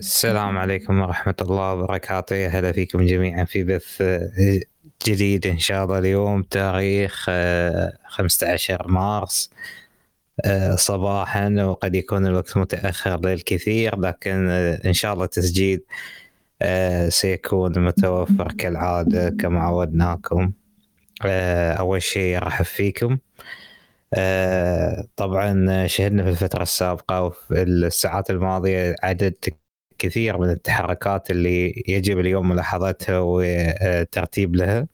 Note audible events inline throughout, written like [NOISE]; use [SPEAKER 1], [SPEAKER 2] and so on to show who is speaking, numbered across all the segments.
[SPEAKER 1] السلام عليكم ورحمة الله وبركاته. هلا فيكم جميعا في بث آه، جديد إن شاء الله اليوم تاريخ آه، 15 مارس. آه، صباحا وقد يكون الوقت متأخر للكثير لكن آه، إن شاء الله تسجيل آه، سيكون متوفر كالعادة كما عودناكم. آه، أول شيء أرحب فيكم. آه، طبعا شهدنا في الفترة السابقة وفي الساعات الماضية عدد كثير من التحركات اللي يجب اليوم ملاحظتها وترتيب لها.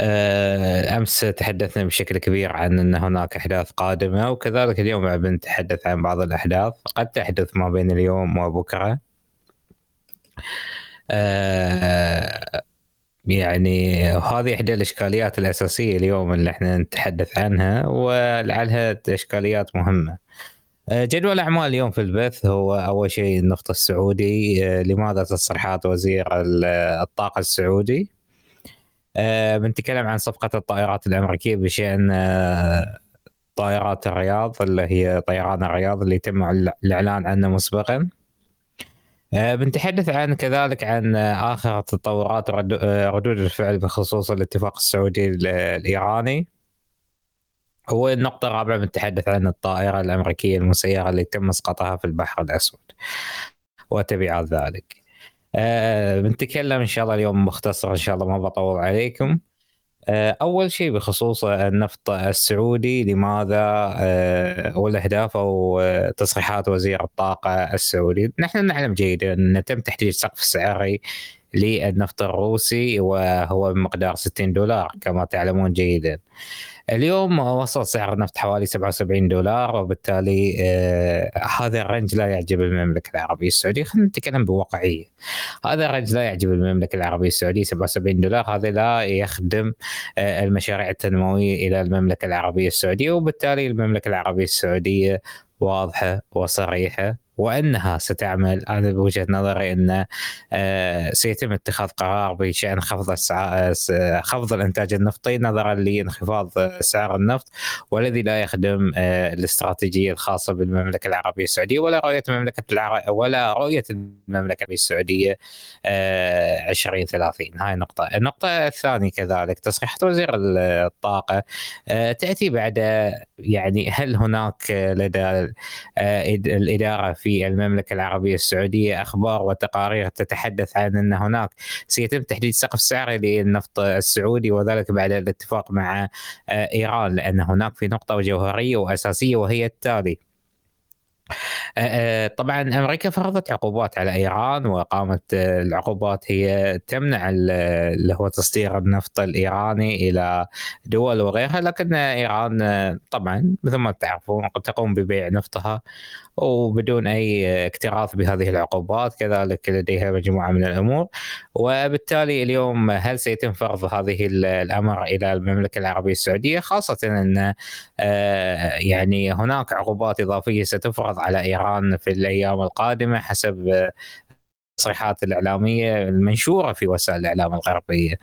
[SPEAKER 1] آه، أمس تحدثنا بشكل كبير عن أن هناك أحداث قادمة وكذلك اليوم بنتحدث عن بعض الأحداث. قد تحدث ما بين اليوم وبكرة. آه، يعني هذه إحدى الأشكاليات الأساسية اليوم اللي إحنا نتحدث عنها ولعلها أشكاليات مهمة. جدول أعمال اليوم في البث هو أول شيء النفط السعودي آه، لماذا تصريحات وزير الطاقة السعودي؟ آه، بنتكلم عن صفقة الطائرات الأمريكية بشأن طائرات الرياض اللي هي طيران الرياض اللي تم الإعلان عنه مسبقا. بنتحدث عن كذلك عن آخر تطورات ردود الفعل بخصوص الاتفاق السعودي الإيراني. هو النقطة الرابعة بنتحدث عن الطائرة الأمريكية المسيرة اللي تم إسقاطها في البحر الأسود وتبعات ذلك. أه بنتكلم إن شاء الله اليوم مختصر إن شاء الله ما بطول عليكم. أه أول شيء بخصوص النفط السعودي لماذا أه والأهداف أو تصريحات وزير الطاقة السعودي. نحن نعلم جيدا أن تم تحديد سقف سعري للنفط الروسي وهو بمقدار 60 دولار كما تعلمون جيدا. اليوم وصل سعر النفط حوالي 77 دولار وبالتالي آه هذا ال range لا يعجب المملكة العربية السعودية. خلينا نتكلم بواقعية. هذا ال range لا يعجب المملكة العربية السعودية 77 دولار. هذا لا يخدم آه المشاريع التنموية إلى المملكة العربية السعودية وبالتالي المملكة العربية السعودية واضحة وصريحة وأنها ستعمل أنا بوجهة نظري إن سيتم اتخاذ قرار بشأن خفض خفض الإنتاج النفطي نظرا لانخفاض سعر النفط والذي لا يخدم الاستراتيجية الخاصة بالمملكة العربية السعودية ولا رؤية المملكة العربيه ولا رؤية المملكة العربيه السعوديه 2030 هاي النقطه، النقطة الثانية كذلك تصريحات وزير الطاقة تأتي بعد يعني هل هناك لدى الإدارة في المملكة العربية السعودية أخبار وتقارير تتحدث عن أن هناك سيتم تحديد سقف سعري للنفط السعودي وذلك بعد الاتفاق مع إيران لأن هناك في نقطة جوهرية وأساسية وهي التالي. طبعا أمريكا فرضت عقوبات على إيران وقامت العقوبات هي تمنع اللي هو تصدير النفط الإيراني إلى دول وغيرها لكن إيران طبعا مثل ما تعرفون تقوم ببيع نفطها. وبدون أي اكتراث بهذه العقوبات كذلك لديها مجموعة من الأمور. وبالتالي اليوم هل سيتم فرض هذه الأمر إلى المملكة العربية السعودية؟ خاصة أن يعني هناك عقوبات إضافية ستفرض على إيران في الأيام القادمة حسب التصريحات الإعلامية المنشورة في وسائل الإعلام الغربية.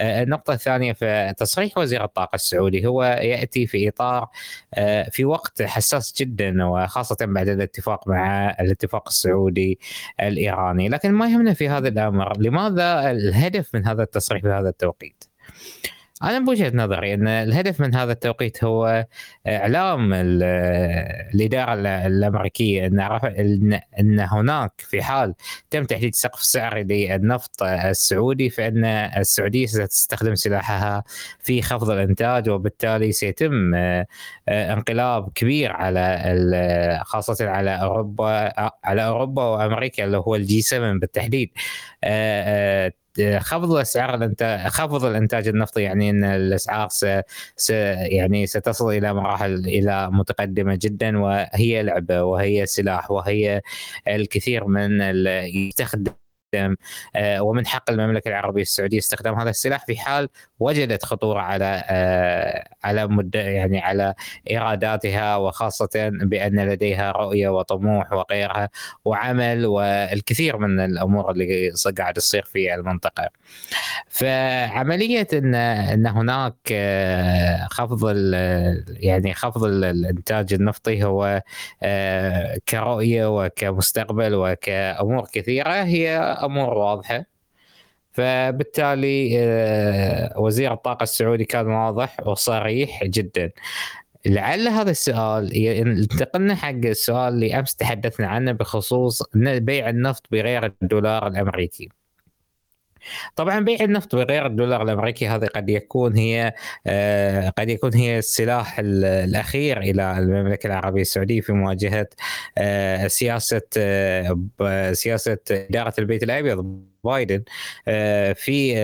[SPEAKER 1] النقطة الثانية في تصريح وزير الطاقة السعودي هو يأتي في إطار في وقت حساس جدا وخاصة بعد الاتفاق مع الاتفاق السعودي الإيراني، لكن ما يهمنا في هذا الأمر لماذا الهدف من هذا التصريح في هذا التوقيت؟ أنا بوجهه نظري إن الهدف من هذا التوقيت هو إعلام الإدارة الأمريكية إن ان هناك في حال تم تحديد سقف سعري للنفط السعودي فإن السعودية ستستخدم سلاحها في خفض الإنتاج وبالتالي سيتم انقلاب كبير على خاصة على أوروبا على أوروبا وأمريكا اللي هو الجي 7 بالتحديد. خفض اسعار الانتاج خفض الإنتاج النفطي يعني إن الأسعار س... س... يعني ستصل إلى مراحل إلى متقدمة جدا وهي لعبة وهي سلاح وهي الكثير من ال... يستخدم يستخدم آه، ومن حق المملكة العربية السعودية استخدام هذا السلاح في حال وجدت خطورة على آه، على مد يعني على ايراداتها وخاصة بأن لديها رؤية وطموح وغيرها وعمل والكثير من الأمور اللي قاعد تصير في المنطقة. فعملية إن إن هناك آه، خفض يعني خفض الإنتاج النفطي هو كرؤية وكمستقبل وكأمور كثيرة هي امور واضحة فبالتالي آه، وزير الطاقة السعودي كان واضح وصريح جدا لعل هذا السؤال ينتقلنا حق السؤال اللي أمس تحدثنا عنه بخصوص بيع النفط بغير الدولار الأمريكي. طبعا بيع النفط بغير الدولار الأمريكي هذا قد يكون هي آه، قد يكون هي السلاح الأخير إلى المملكة العربية السعودية في مواجهة آه، سياسة آه، سياسة إدارة البيت الأبيض بايدن. في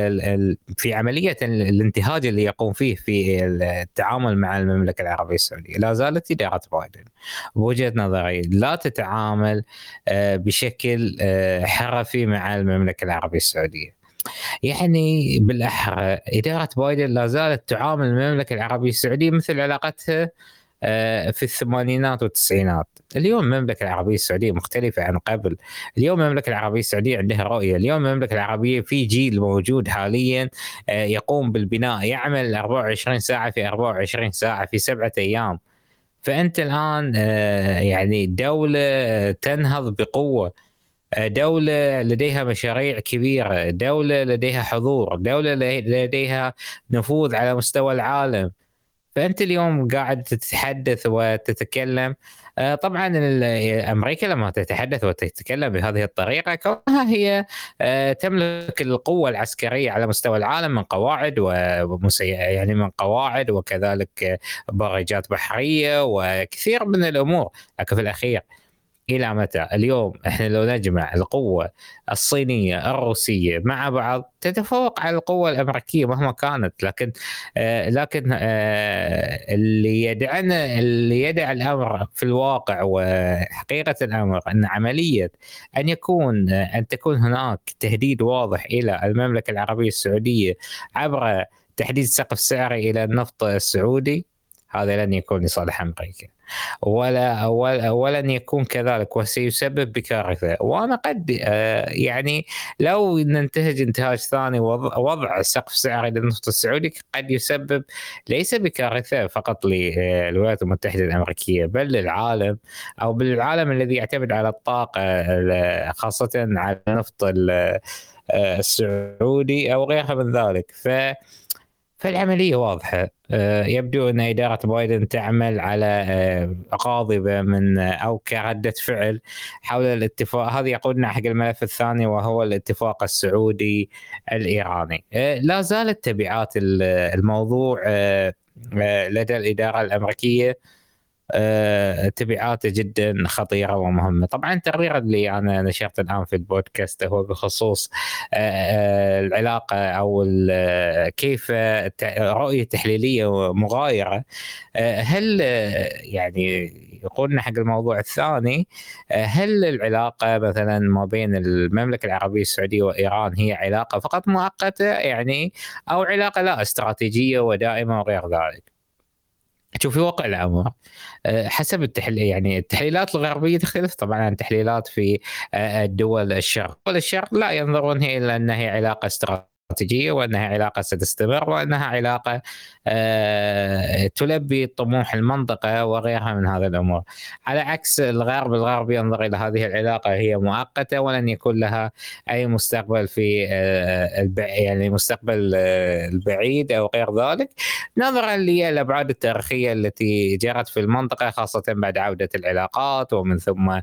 [SPEAKER 1] في عملية الانتهاج اللي يقوم فيه في التعامل مع المملكة العربية السعودية. لا زالت إدارة بايدن. بوجهة نظري لا تتعامل بشكل حرفي مع المملكة العربية السعودية. يعني بالاحرى إدارة بايدن لا زالت تعامل المملكة العربية السعودية مثل علاقتها آه، في الثمانينات والتسعينات. اليوم المملكة العربية السعودية مختلفة عن قبل. اليوم المملكة العربية السعودية عندها رؤية. اليوم المملكة العربية في جيل موجود حاليا آه، يقوم بالبناء. يعمل 24 ساعة في 24 ساعة في سبعة أيام. فأنت الآن آه، يعني دولة تنهض بقوة. دولة لديها مشاريع كبيرة دولة لديها حضور دولة لديها نفوذ على مستوى العالم. فأنت اليوم قاعد تتحدث وتتكلم آه، طبعا أمريكا لما تتحدث وتتكلم بهذه الطريقة كونها هي آه، تملك القوة العسكرية على مستوى العالم من قواعد ومسي... يعني من قواعد وكذلك بارجات بحرية وكثير من الأمور. لكن في الأخير إلى متى؟ اليوم إحنا لو نجمع القوة الصينية الروسية مع بعض تتفوق على القوة الأمريكية مهما كانت لكن آه لكن آه اللي يدعنا اللي يدع الأمر في الواقع وحقيقة الأمر أن عملية أن يكون أن تكون هناك تهديد واضح إلى المملكة العربية السعودية عبر تحديد سقف سعري إلى النفط السعودي هذا لن يكون لصالح أمريكا. ولا ولن يكون كذلك وسيسبب بكارثة. وأنا قد آه، يعني لو ننتهج انتهاج ثاني وضع سقف سعري للنفط السعودي قد يسبب ليس بكارثة فقط للولايات المتحدة الأمريكية بل للعالم أو بالعالم الذي يعتمد على الطاقة خاصة على النفط آه، السعودي أو غيرها من ذلك. ف فالعملية واضحة. آه، يبدو أن إدارة بايدن تعمل على آه، غاضبة من آه، أو كردة فعل حول الاتفاق. هذا يقودنا حق الملف الثاني وهو الاتفاق السعودي الإيراني. لا زالت تبعات الموضوع لدى الإدارة الأمريكية آه، تبعاته جدا خطيرة ومهمة. طبعا التقرير اللي أنا نشرته الآن في البودكاست هو بخصوص آه، آه، العلاقة أو كيف رؤية تحليلية مغايرة. هل يعني يقولنا حق الموضوع الثاني هل العلاقة مثلا ما بين المملكة العربية السعودية وإيران هي علاقة فقط مؤقتة يعني أو علاقة لا استراتيجية ودائمة وغير ذلك؟ شوف في واقع الأمر. آه، حسب التحليل يعني التحليلات الغربية تختلف طبعا عن التحليلات في آه، الدول الشرق، دول الشرق لا ينظرون إلى أنها هي علاقة استراتيجية استراتيجية وأنها علاقة ستستمر وأنها علاقة آه، تلبي طموح المنطقة وغيرها من هذه الأمور. على عكس الغرب، الغرب ينظر إلى هذه العلاقة هي مؤقتة ولن يكون لها أي مستقبل في آه، يعني المستقبل آه، البعيد أو غير ذلك نظرا للابعاد التاريخية التي جرت في المنطقة خاصة بعد عودة العلاقات ومن ثم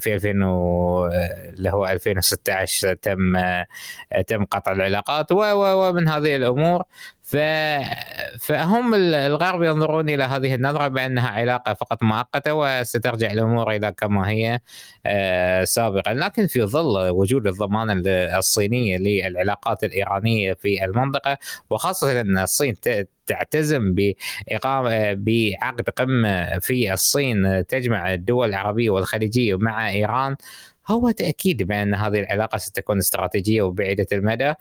[SPEAKER 1] في 2000 اللي هو 2016 تم تم قطع العلاقات ومن هذه الأمور. ف... فهم الغرب ينظرون إلى هذه النظرة بأنها علاقة فقط مؤقتة وسترجع الأمور إلى كما هي آه، سابقا. لكن في ظل وجود الضمانه الصينيه للعلاقات الإيرانية في المنطقة وخاصة أن الصين تعتزم باقامه بعقد قمة في الصين تجمع الدول العربية والخليجية مع إيران هو تأكيد بأن هذه العلاقة ستكون استراتيجية وبعيدة المدى.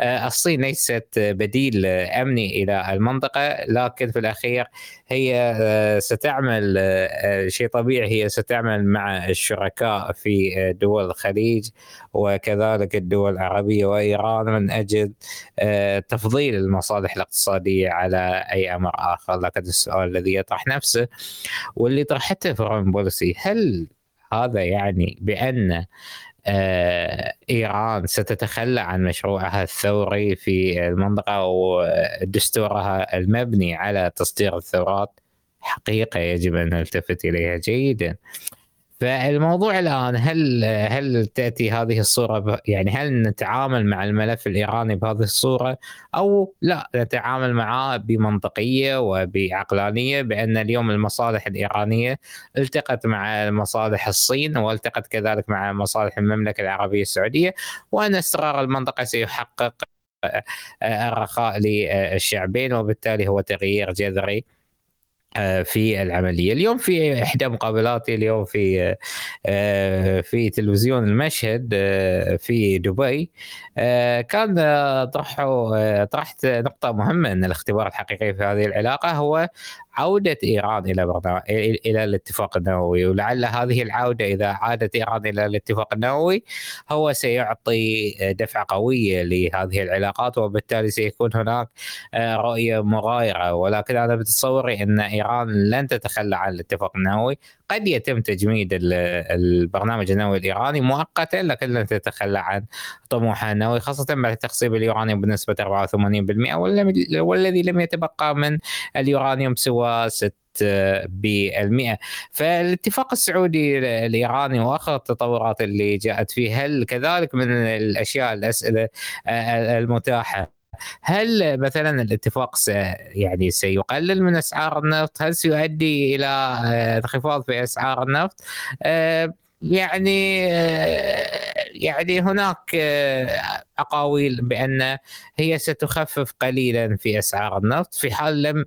[SPEAKER 1] آه، الصين ليست بديل أمني إلى المنطقة لكن في الأخير هي آه، ستعمل آه، شيء طبيعي هي ستعمل مع الشركاء في دول الخليج وكذلك الدول العربية وإيران من أجل تفضيل المصالح الاقتصادية على أي أمر آخر. لكن السؤال الذي يطرح نفسه واللي طرحته Foreign Policy هل هذا يعني بأن آه، إيران ستتخلى عن مشروعها الثوري في المنطقة ودستورها المبني على تصدير الثورات. حقيقة يجب أن نلتفت إليها جيدا. فالموضوع الآن هل هل تأتي هذه الصورة يعني هل نتعامل مع الملف الإيراني بهذه الصورة؟ أو لا نتعامل معه بمنطقية وبعقلانية بأن اليوم المصالح الإيرانية التقت مع مصالح الصين والتقت كذلك مع مصالح المملكة العربية السعودية وأن استقرار المنطقة سيحقق الرخاء للشعبين وبالتالي هو تغيير جذري. آه، في العملية. اليوم في إحدى مقابلاتي اليوم في آه، في تلفزيون المشهد آه، في دبي. كان طرحوا طرحت نقطة مهمة إن الاختبار الحقيقي في هذه العلاقة هو عودة إيران إلى برنامج إلى الاتفاق النووي. ولعل هذه العودة إذا عادت إيران إلى الاتفاق النووي هو سيعطي دفعه قويه لهذه العلاقات وبالتالي سيكون هناك رؤية مغايرة. ولكن أنا بتصوري إن إيران لن تتخلى عن الاتفاق النووي. قد يتم تجميد البرنامج النووي الإيراني مؤقتا لكن لن تتخلى عن طموحها النووي خاصة بعد تخصيب اليورانيوم بنسبة 84% والذي لم يتبقى من اليورانيوم سوى 6 بالمئة فالاتفاق السعودي الإيراني وآخر التطورات اللي جاءت فيه هل كذلك من الأشياء الأسئلة المتاحة هل مثلا الاتفاق س يعني سيقلل من أسعار النفط؟ هل سيؤدي إلى آه، انخفاض في أسعار النفط؟ آه، يعني آه، يعني هناك أقاويل بأن هي ستخفف قليلا في أسعار النفط في حال لم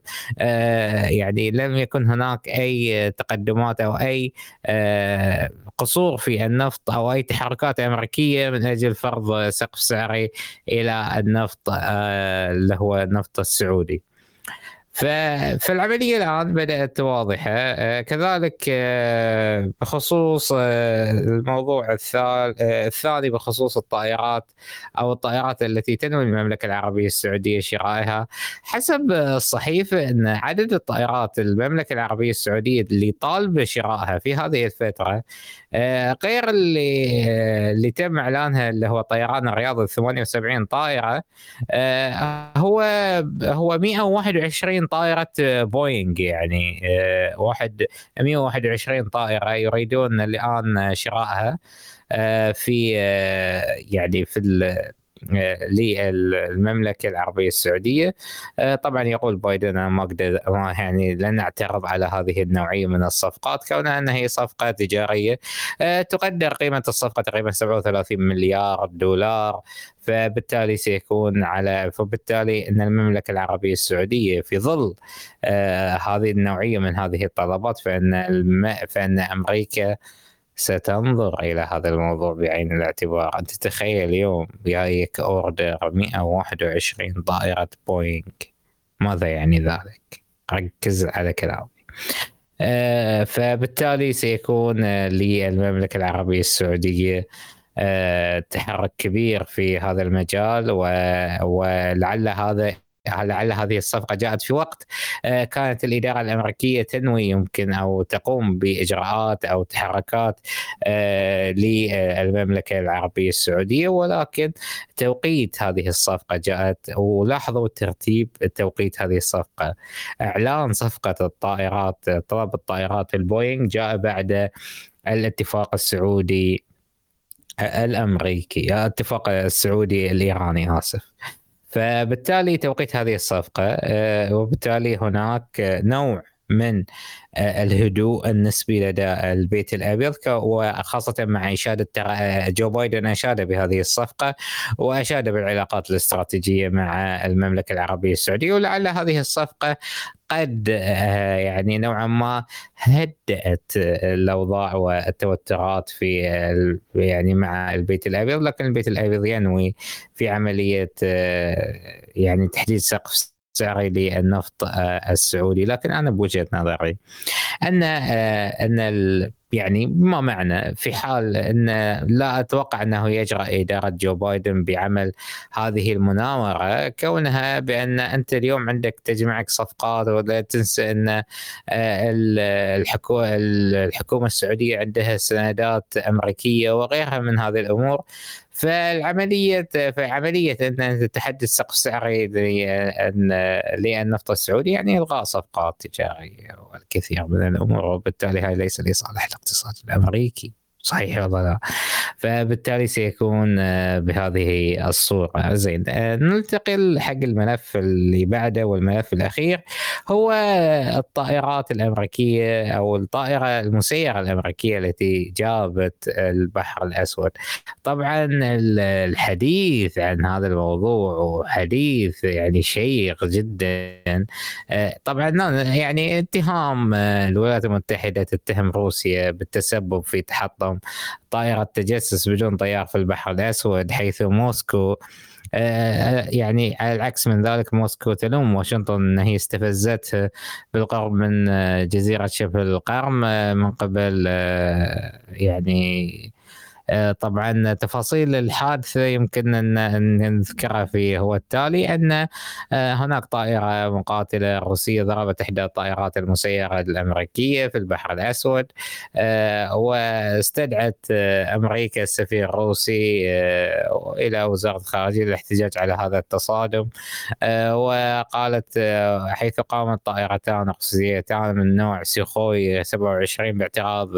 [SPEAKER 1] يعني لم يكن هناك أي تقدمات أو أي قصور في النفط أو أي تحركات أمريكية من أجل فرض سقف سعري إلى النفط آه، اللي هو النفط السعودي. فالعملية الآن بدأت واضحة. آه، كذلك آه، بخصوص الموضوع الثاني بخصوص الطائرات أو الطائرات التي تنوي المملكة العربية السعودية شرائها. حسب الصحيفة إن عدد الطائرات المملكة العربية السعودية اللي طالبه شرائها في هذه الفترة آه، غير اللي آه، اللي تم إعلانها اللي هو طيران الرياض ال 78 طائرة آه، هو هو 121 طائرة بوينغ يعني واحد 121 طائرة يريدون الآن شرائها في يعني في للمملكة العربية السعودية. آه، طبعا يقول بايدن ما أقدر يعني لن أعترض على هذه النوعية من الصفقات كونها أنها هي صفقة تجارية. آه، تقدر قيمة الصفقة تقريبا 37 مليار دولار فبالتالي سيكون على فبالتالي إن المملكة العربية السعودية في ظل آه هذه النوعية من هذه الطلبات فإن الم... فإن أمريكا ستنظر إلى هذا الموضوع بعين الاعتبار. أنت تخيل اليوم جايك أوردر 121 طائرة بوينغ ماذا يعني ذلك؟ ركز على كلامي. آه فبالتالي سيكون للمملكة العربية السعودية آه تحرك كبير في هذا المجال ولعل هذا لعل هذه الصفقة جاءت في وقت آه، كانت الإدارة الأمريكية تنوي يمكن أو تقوم بإجراءات أو تحركات آه، للمملكه العربية السعودية ولكن توقيت هذه الصفقة جاءت ولاحظوا ترتيب توقيت هذه الصفقة. إعلان صفقة الطائرات طلب الطائرات البوينغ جاء بعد الاتفاق السعودي الأمريكي الاتفاق السعودي الإيراني آسف. فبالتالي توقيت هذه الصفقة وبالتالي هناك نوع من آه، الهدوء النسبي لدى البيت الأبيض وخاصة مع إشادة آه، جو بايدن أشاد بهذه الصفقة وأشاد بالعلاقات الاستراتيجية مع المملكة العربية السعودية. ولعل هذه الصفقة قد آه، يعني نوعا ما هدأت الأوضاع والتوترات في يعني مع البيت الأبيض. لكن البيت الأبيض ينوي في عملية يعني تحديد سقف سعري للنفط آه، السعودي. لكن أنا بوجهة نظري أن آه، أن يعني ما معنى في حال أن لا أتوقع أنه يجرى اداره جو بايدن بعمل هذه المناورة كونها بأن أنت اليوم عندك تجمعك صفقات ولا تنسى أن آه، الحكومة الحكومة السعودية عندها سندات أمريكية وغيرها من هذه الأمور. فالعملية فعملية أن تحدث سقف سعري للنفط السعودي يعني إلغاء صفقات تجارية والكثير من الأمور وبالتالي هذا ليس لصالح الاقتصاد الأمريكي. صحيح ولا لا. فبالتالي سيكون آه، بهذه الصورة. زين آه، ننتقل حق الملف اللي بعده والملف الأخير. هو الطائرات الأمريكية أو الطائرة المسيرة الأمريكية التي جابت البحر الأسود. طبعا الحديث عن هذا الموضوع حديث يعني شيق جدا. آه، طبعا يعني اتهام الولايات المتحدة تتهم روسيا بالتسبب في تحطم طائرة تجسس بدون طيار في البحر الأسود حيث موسكو آه، يعني على العكس من ذلك موسكو تلوم واشنطن إن هي استفزته بالقرب من آه، جزيرة شبه القرم آه، من قبل يعني آه، طبعا تفاصيل الحادثة يمكن ان نذكرها في هو التالي أن آه، هناك طائرة مقاتلة روسية ضربت إحدى الطائرات المسيرة الأمريكية في البحر الأسود آه، واستدعت أمريكا السفير الروسي إلى وزارة الخارجية للاحتجاج على هذا التصادم وقالت حيث قامت طائرتان روسيتان من نوع سيخوي 27 باعتراض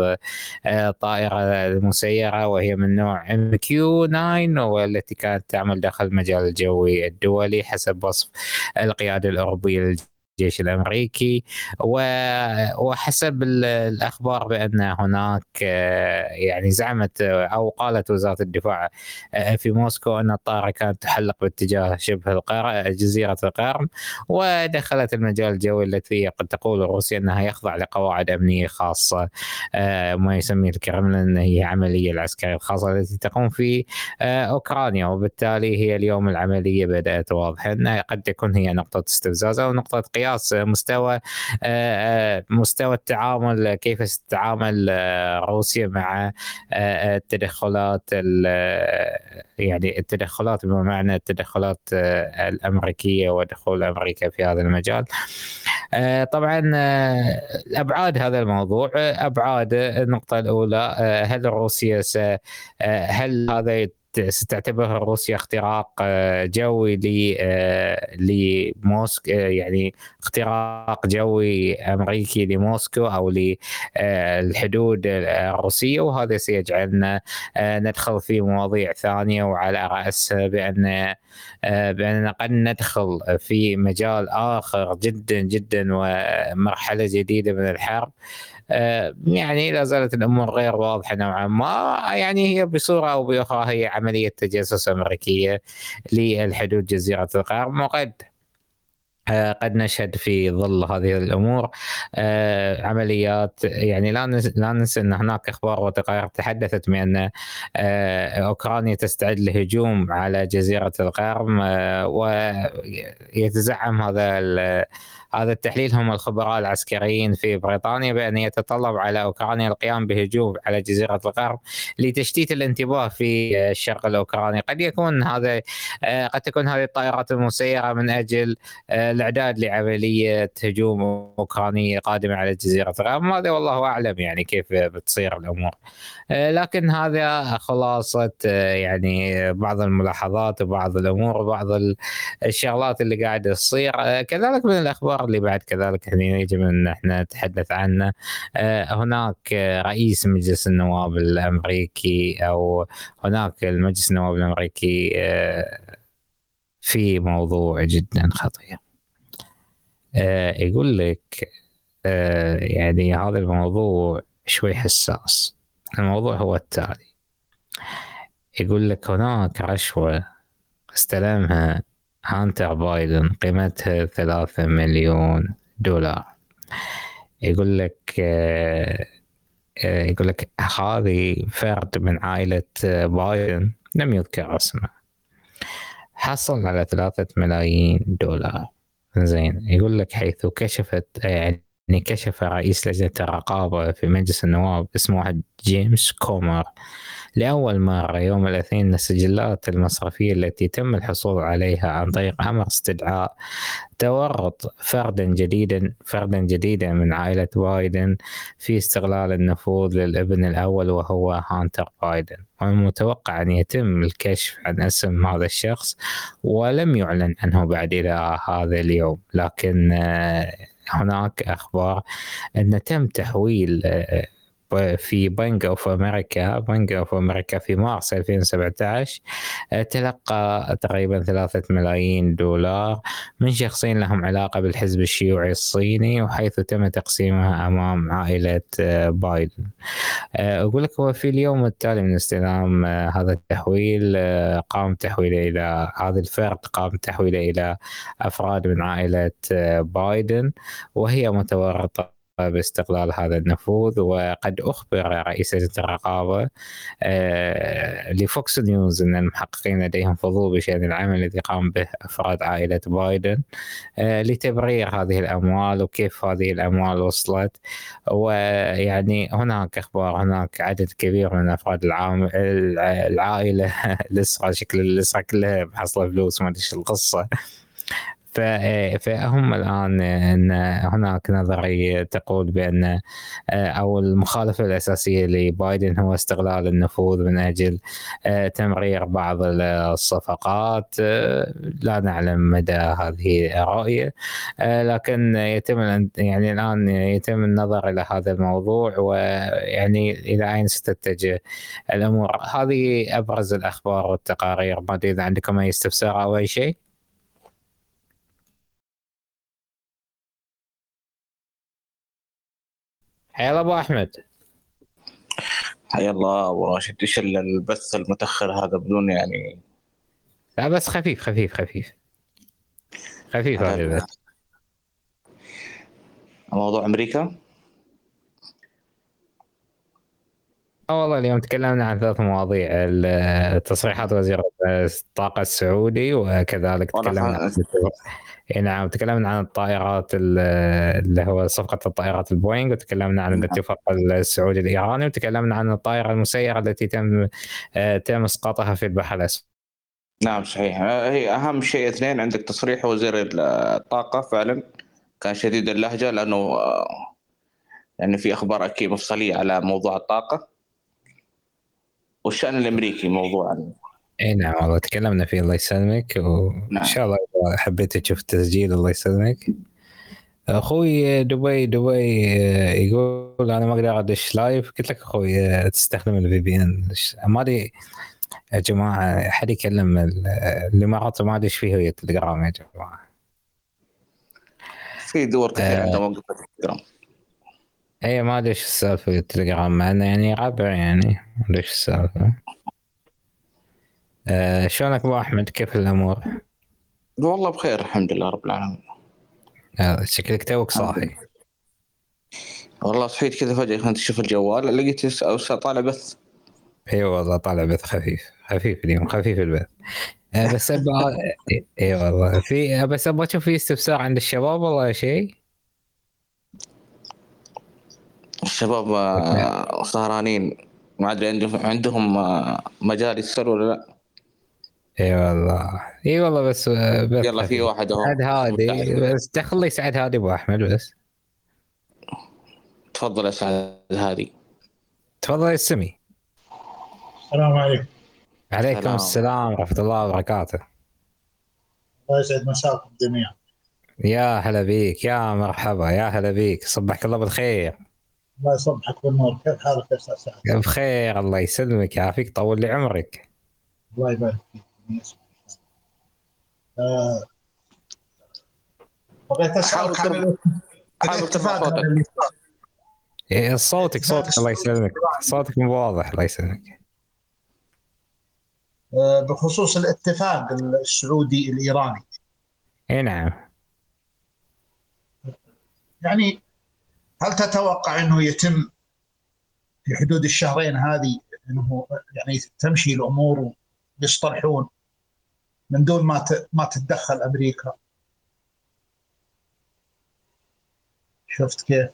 [SPEAKER 1] طائرة المسيرة وهي من نوع MQ 9 والتي كانت تعمل داخل المجال الجوي الدولي حسب وصف القيادة الأوروبية الجيش الأمريكي وحسب الأخبار بأن هناك آه، يعني زعمت أو قالت وزارة الدفاع آه، في موسكو أن الطائرة كانت تحلق باتجاه شبه القرم جزيرة القرم ودخلت المجال الجوي التي قد تقول روسيا أنها يخضع لقواعد أمنية خاصة آه، ما يسميه الكرملين هي عملية العسكرية الخاصة التي تقوم في أوكرانيا وبالتالي هي اليوم العملية بدأت واضحة قد تكون هي نقطة استفزاز أو نقطه قياس قياس مستوى آه، آه، مستوى التعامل كيف تتعامل آه، روسيا مع التدخلات يعني التدخلات بمعنى التدخلات الأمريكية ودخول أمريكا في هذا المجال. طبعا أبعاد هذا الموضوع أبعاد النقطة الأولى هل روسيا هل هذا ستعتبرها روسيا اختراق آه، جوي آه، لموسكو آه، يعني اختراق جوي أمريكي لموسكو أو للحدود الروسية وهذا سيجعلنا ندخل في مواضيع ثانية وعلى راسها بأن باننا قد ندخل في مجال آخر جدا جدا ومرحلة جديدة من الحرب. يعني لا زالت الأمور غير واضحة نوعا ما يعني هي بصورة أو بأخرى هي عملية تجسس أمريكية للحدود جزيرة القرم وقد آه، قد نشهد في ظل هذه الأمور آه، عمليات يعني لا لا ننسى أن هناك إخبار وتقارير تحدثت بان أوكرانيا تستعد لهجوم على جزيرة القرم ويتزعم هذا هذا التحليل هم الخبراء العسكريين في بريطانيا بأن يتطلب على أوكرانيا القيام بهجوم على جزيرة القرم لتشتيت الانتباه في الشرق الأوكراني. قد يكون هذا آه، قد تكون هذه الطائرات المسيرة من أجل آه، الإعداد لعملية هجوم أوكرانية قادمة على جزيرة القرم هذا والله أعلم يعني كيف بتصير الأمور. آه، لكن هذا خلاصة يعني بعض الملاحظات وبعض الأمور وبعض الشغلات اللي قاعدة تصير. كذلك من الأخبار اللي بعد كذلك يجب أن إحنا نتحدث عنه آه، هناك رئيس مجلس النواب الأمريكي أو هناك المجلس النواب الأمريكي آه، في موضوع جدا خطير. آه يقول لك يعني هذا الموضوع شوي حساس. الموضوع هو التالي. يقول لك هناك رشوة استلمها هانتر بايدن قيمتها ثلاثة مليون دولار. يقول لك آه آه، يقول لك هذه فرد من عائلة بايدن لم يذكر اسمه. حصل على ثلاثة ملايين دولار. زين يقول لك حيث كشفت يعني كشف رئيس لجنة الرقابة في مجلس النواب اسمه واحد جيمس كومر لأول مرة يوم الاثنين السجلات المصرفية التي تم الحصول عليها عن طريق أمر استدعاء تورط فردا جديدا فردا جديدا من عائلة بايدن في استغلال النفوذ للابن الأول وهو هانتر بايدن. والمتوقع أن يتم الكشف عن اسم هذا الشخص ولم يعلن عنه بعد إلى هذا اليوم. لكن آه، هناك أخبار أن تم تحويل آه، في Bank of America Bank of America في مارس 2017 آه، تلقى تقريبا ثلاثة ملايين دولار من شخصين لهم علاقة بالحزب الشيوعي الصيني وحيث تم تقسيمها أمام عائلة آه، بايدن. آه، أقول لك هو في اليوم التالي من استلام هذا التحويل قام تحويله إلى هذا الفرد قام تحويله إلى أفراد من عائلة بايدن وهي متورطة باستغلال هذا النفوذ وقد أخبر رئيس الرقابة آه، لفوكس نيوز أن المحققين لديهم فضول بشأن العمل الذي قام به أفراد عائلة بايدن آه، لتبرير هذه الأموال وكيف هذه الأموال وصلت. ويعني هناك أخبار هناك عدد كبير من أفراد العام العائلة [LAUGHS] الأسرة شكل الأسرة كلها محصلة فلوس ما أدري القصة. فهم الآن إن هناك نظرية تقول بأن أو المخالفة الأساسية لبايدن هو استغلال النفوذ من أجل تمرير بعض الصفقات. لا نعلم مدى هذه الرؤية. لكن يتم يعني الآن يتم النظر إلى هذا الموضوع ويعني إلى أين ستتجه الأمور. هذه أبرز الأخبار والتقارير. ما أدري إذا عندكم أي استفسار أو أي شيء؟ حيا الله أبو أحمد.
[SPEAKER 2] حيا الله أبو راشد. إيش البث المتأخر هذا بدون يعني؟
[SPEAKER 1] لا بس خفيف خفيف خفيف. خفيف هذا البث.
[SPEAKER 2] موضوع
[SPEAKER 1] أمريكا؟ والله اليوم تكلمنا عن ثلاث مواضيع تصريحات وزير الطاقة السعودي وكذلك تكلمنا عن إي نعم تكلمنا عن الطائرات اللي هو صفقة الطائرات البوينغ وتكلمنا عن نعم. الاتفاق السعودي الإيراني وتكلمنا عن الطائرة المسيرة التي تم آه، تم إسقاطها في البحر الأسود.
[SPEAKER 2] نعم صحيح. هي أهم شيء اثنين عندك تصريح وزير الطاقة فعلا كان شديد اللهجة لأنه آه، لأنه في أخبار أكيد مفصلية على موضوع الطاقة. والشأن الأمريكي موضوع
[SPEAKER 1] إي نعم والله تكلمنا فيه الله يسلمك وإن نعم. شاء الله حبيت تشوف التسجيل الله يسلمك. أخوي دبي دبي يقول أنا ما أقدر ادش live قلت لك أخوي تستخدم ال VPN ما أدري يا جماعة أحد يكلم الامارات ما أدري إيش فيه التليجرام يا جماعة.
[SPEAKER 2] في دول كثير عندهم موقف التليجرام.
[SPEAKER 1] اي ما أدري إيش السالفة التليجرام مع إنه يعني ربع يعني ما أدري إيش السالفة. آه شلونك أبو أحمد؟ كيف الأمور؟
[SPEAKER 2] والله بخير الحمد لله رب العالمين.
[SPEAKER 1] آه شكلك توك صاحي.
[SPEAKER 2] والله صحيت كذا فجأة كنت أشوف الجوال لقيت طالع بث.
[SPEAKER 1] اي والله طالع بث خفيف خفيف اليوم خفيف البث. آه بس أبغى [LAUGHS] اي والله. في بس أبغى أشوف في استفسار عند الشباب والله شيء؟
[SPEAKER 2] الشباب آه، سهرانين. ما أدري عندهم عندهم آه، مجال يسهروا ولا لا.
[SPEAKER 1] إي والله. إي والله بس,
[SPEAKER 2] بس يلا في واحد
[SPEAKER 1] أهو. سعد هادي بس دخل لي سعد هادي أبو أحمد بس.
[SPEAKER 2] تفضل يا سعد هادي
[SPEAKER 1] تفضل يا السمي
[SPEAKER 3] السلام عليكم.
[SPEAKER 1] عليكم السلام ورحمة الله وبركاته.
[SPEAKER 3] الله يسعد مساكم جميعا.
[SPEAKER 1] يا هلا بيك يا مرحبا يا هلا بيك. صبحك الله بالخير.
[SPEAKER 3] الله يصبحك بالنور. كيف حالك يا أستاذ سعد؟
[SPEAKER 1] بخير الله يسلمك يعافيك طول لي عمرك.
[SPEAKER 3] الله يبارك فيك. آه، بغيت الاتفاق هذا
[SPEAKER 2] صوتك.
[SPEAKER 1] إيه، صوتك صوتك الله يسلمك. صوتك مو واضح الله يسلمك.
[SPEAKER 3] آه، بخصوص الاتفاق السعودي الإيراني.
[SPEAKER 1] اي نعم.
[SPEAKER 3] يعني هل تتوقع إنه يتم في حدود الشهرين هذه إنه يعني تمشي الأمور ويصطلحون من دون ما ما تتدخل أمريكا شفت كيف؟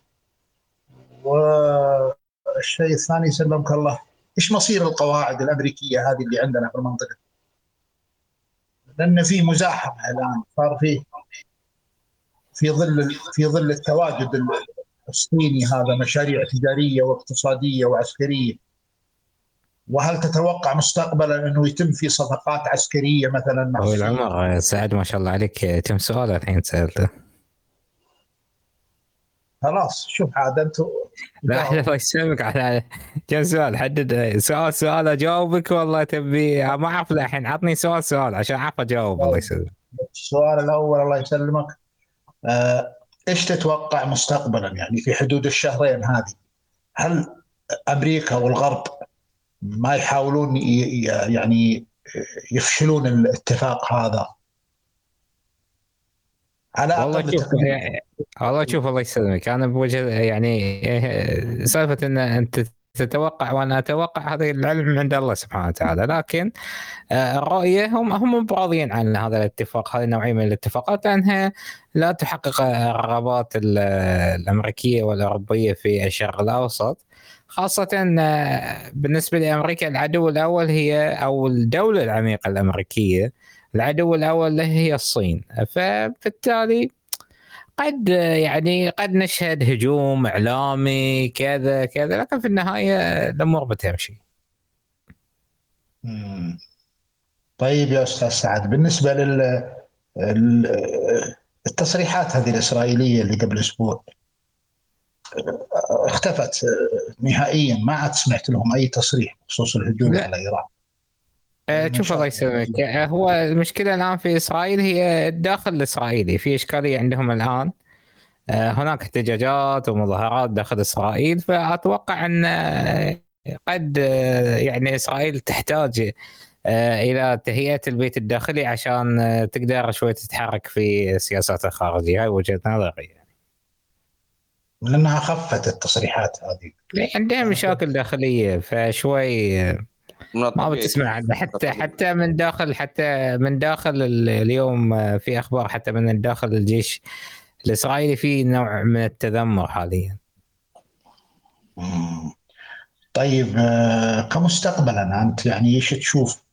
[SPEAKER 3] والشيء الثاني سلمك الله إيش مصير القواعد الأمريكية هذه اللي عندنا في المنطقة؟ لأن في مزاحمة الآن صار في في ظل في ظل التواجد الصيني هذا مشاريع تجارية واقتصادية وعسكرية. وهل تتوقع مستقبلا أنه يتم في صفقات عسكرية مثلا مع الصين؟
[SPEAKER 1] العمر سعد ما شاء الله عليك كم سؤال الحين سألته.
[SPEAKER 3] خلاص شوف عاد أنتم
[SPEAKER 1] لا إحنا الله يسلمك على كم سؤال حدد سؤال سؤال أجاوبك والله تبي ما أعرف الحين عطني سؤال سؤال عشان أعرف أجاوب الله يسلمك.
[SPEAKER 3] السؤال الأول الله يسلمك. آه، إيش تتوقع مستقبلا؟ يعني في حدود الشهرين هذه. هل أمريكا والغرب ما يحاولون يعني يفشلون الاتفاق هذا؟ على
[SPEAKER 1] والله شوف والله شوف الله يسلمك. أنا بوجه يعني سالفة إن أنت تتوقع وأنا أتوقع هذا العلم عند الله سبحانه وتعالى. لكن آه، الرؤيه هم هم براضيين عن هذا الاتفاق هذه النوعية من الاتفاقات لأنها لا تحقق الرغبات ال- الأمريكية والاوروبيه في الشرق الأوسط. خاصة آه، بالنسبة لأمريكا العدو الأول هي أو الدولة العميقة الأمريكية العدو الأول له هي الصين. فبالتالي قد يعني قد نشهد هجوم إعلامي كذا كذا لكن في النهاية الأمور بتمشي
[SPEAKER 3] مم. طيب يا أستاذ سعد بالنسبة لل ال- التصريحات هذه الإسرائيلية اللي قبل أسبوع اختفت نهائيا ما عاد سمعت لهم أي تصريح بخصوص الهجوم
[SPEAKER 1] لا.
[SPEAKER 3] على
[SPEAKER 1] إيران شوف الله يسلمك. آه، هو المشكلة الآن في إسرائيل هي الداخل الإسرائيلي. في إشكالية عندهم الآن. آه، هناك احتجاجات ومظاهرات داخل إسرائيل فأتوقع أن آه، قد آه، يعني إسرائيل تحتاج آه، إلى تهيئة البيت الداخلي عشان آه، تقدر شوي تتحرك في سياساتها الخارجية هاي وجهة نظري
[SPEAKER 3] لأنها خفت التصريحات هذه.
[SPEAKER 1] عندها مشاكل داخلية فشوي آه، ما. بتسمع عنه حتى حتى من داخل حتى من داخل ال- اليوم آه، في أخبار حتى من داخل الجيش الإسرائيلي في نوع من التذمر حاليا.
[SPEAKER 3] طيب آه، كمستقبلا أنت يعني إيش تشوف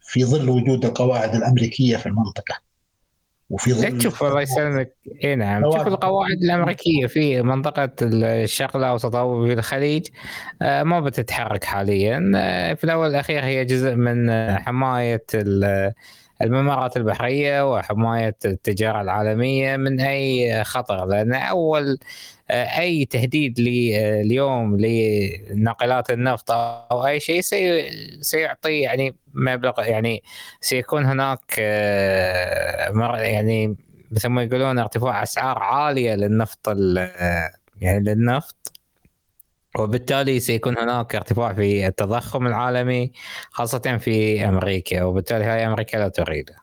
[SPEAKER 3] في ظل وجود القواعد الأمريكية في المنطقة وفي ظل
[SPEAKER 1] تشوف الله يسلمك. إي نعم. تشوف القواعد الأمريكية في منطقة الشرق الاوسط أو في الخليج آه، ما بتتحرك حاليا. آه، في الأول والأخير هي جزء من آه، حماية الممرات البحرية وحماية التجارة العالمية من أي خطر لأن أول آه، أي تهديد لي- آه، اليوم لناقلات النفط أو أي شيء سي- سيعطي يعني مبلغ يعني سيكون هناك آه، يعني مثل ما يقولون ارتفاع أسعار عالية للنفط يعني للنفط. وبالتالي سيكون هناك ارتفاع في التضخم العالمي خاصة في أمريكا وبالتالي هاي أمريكا لا تريده.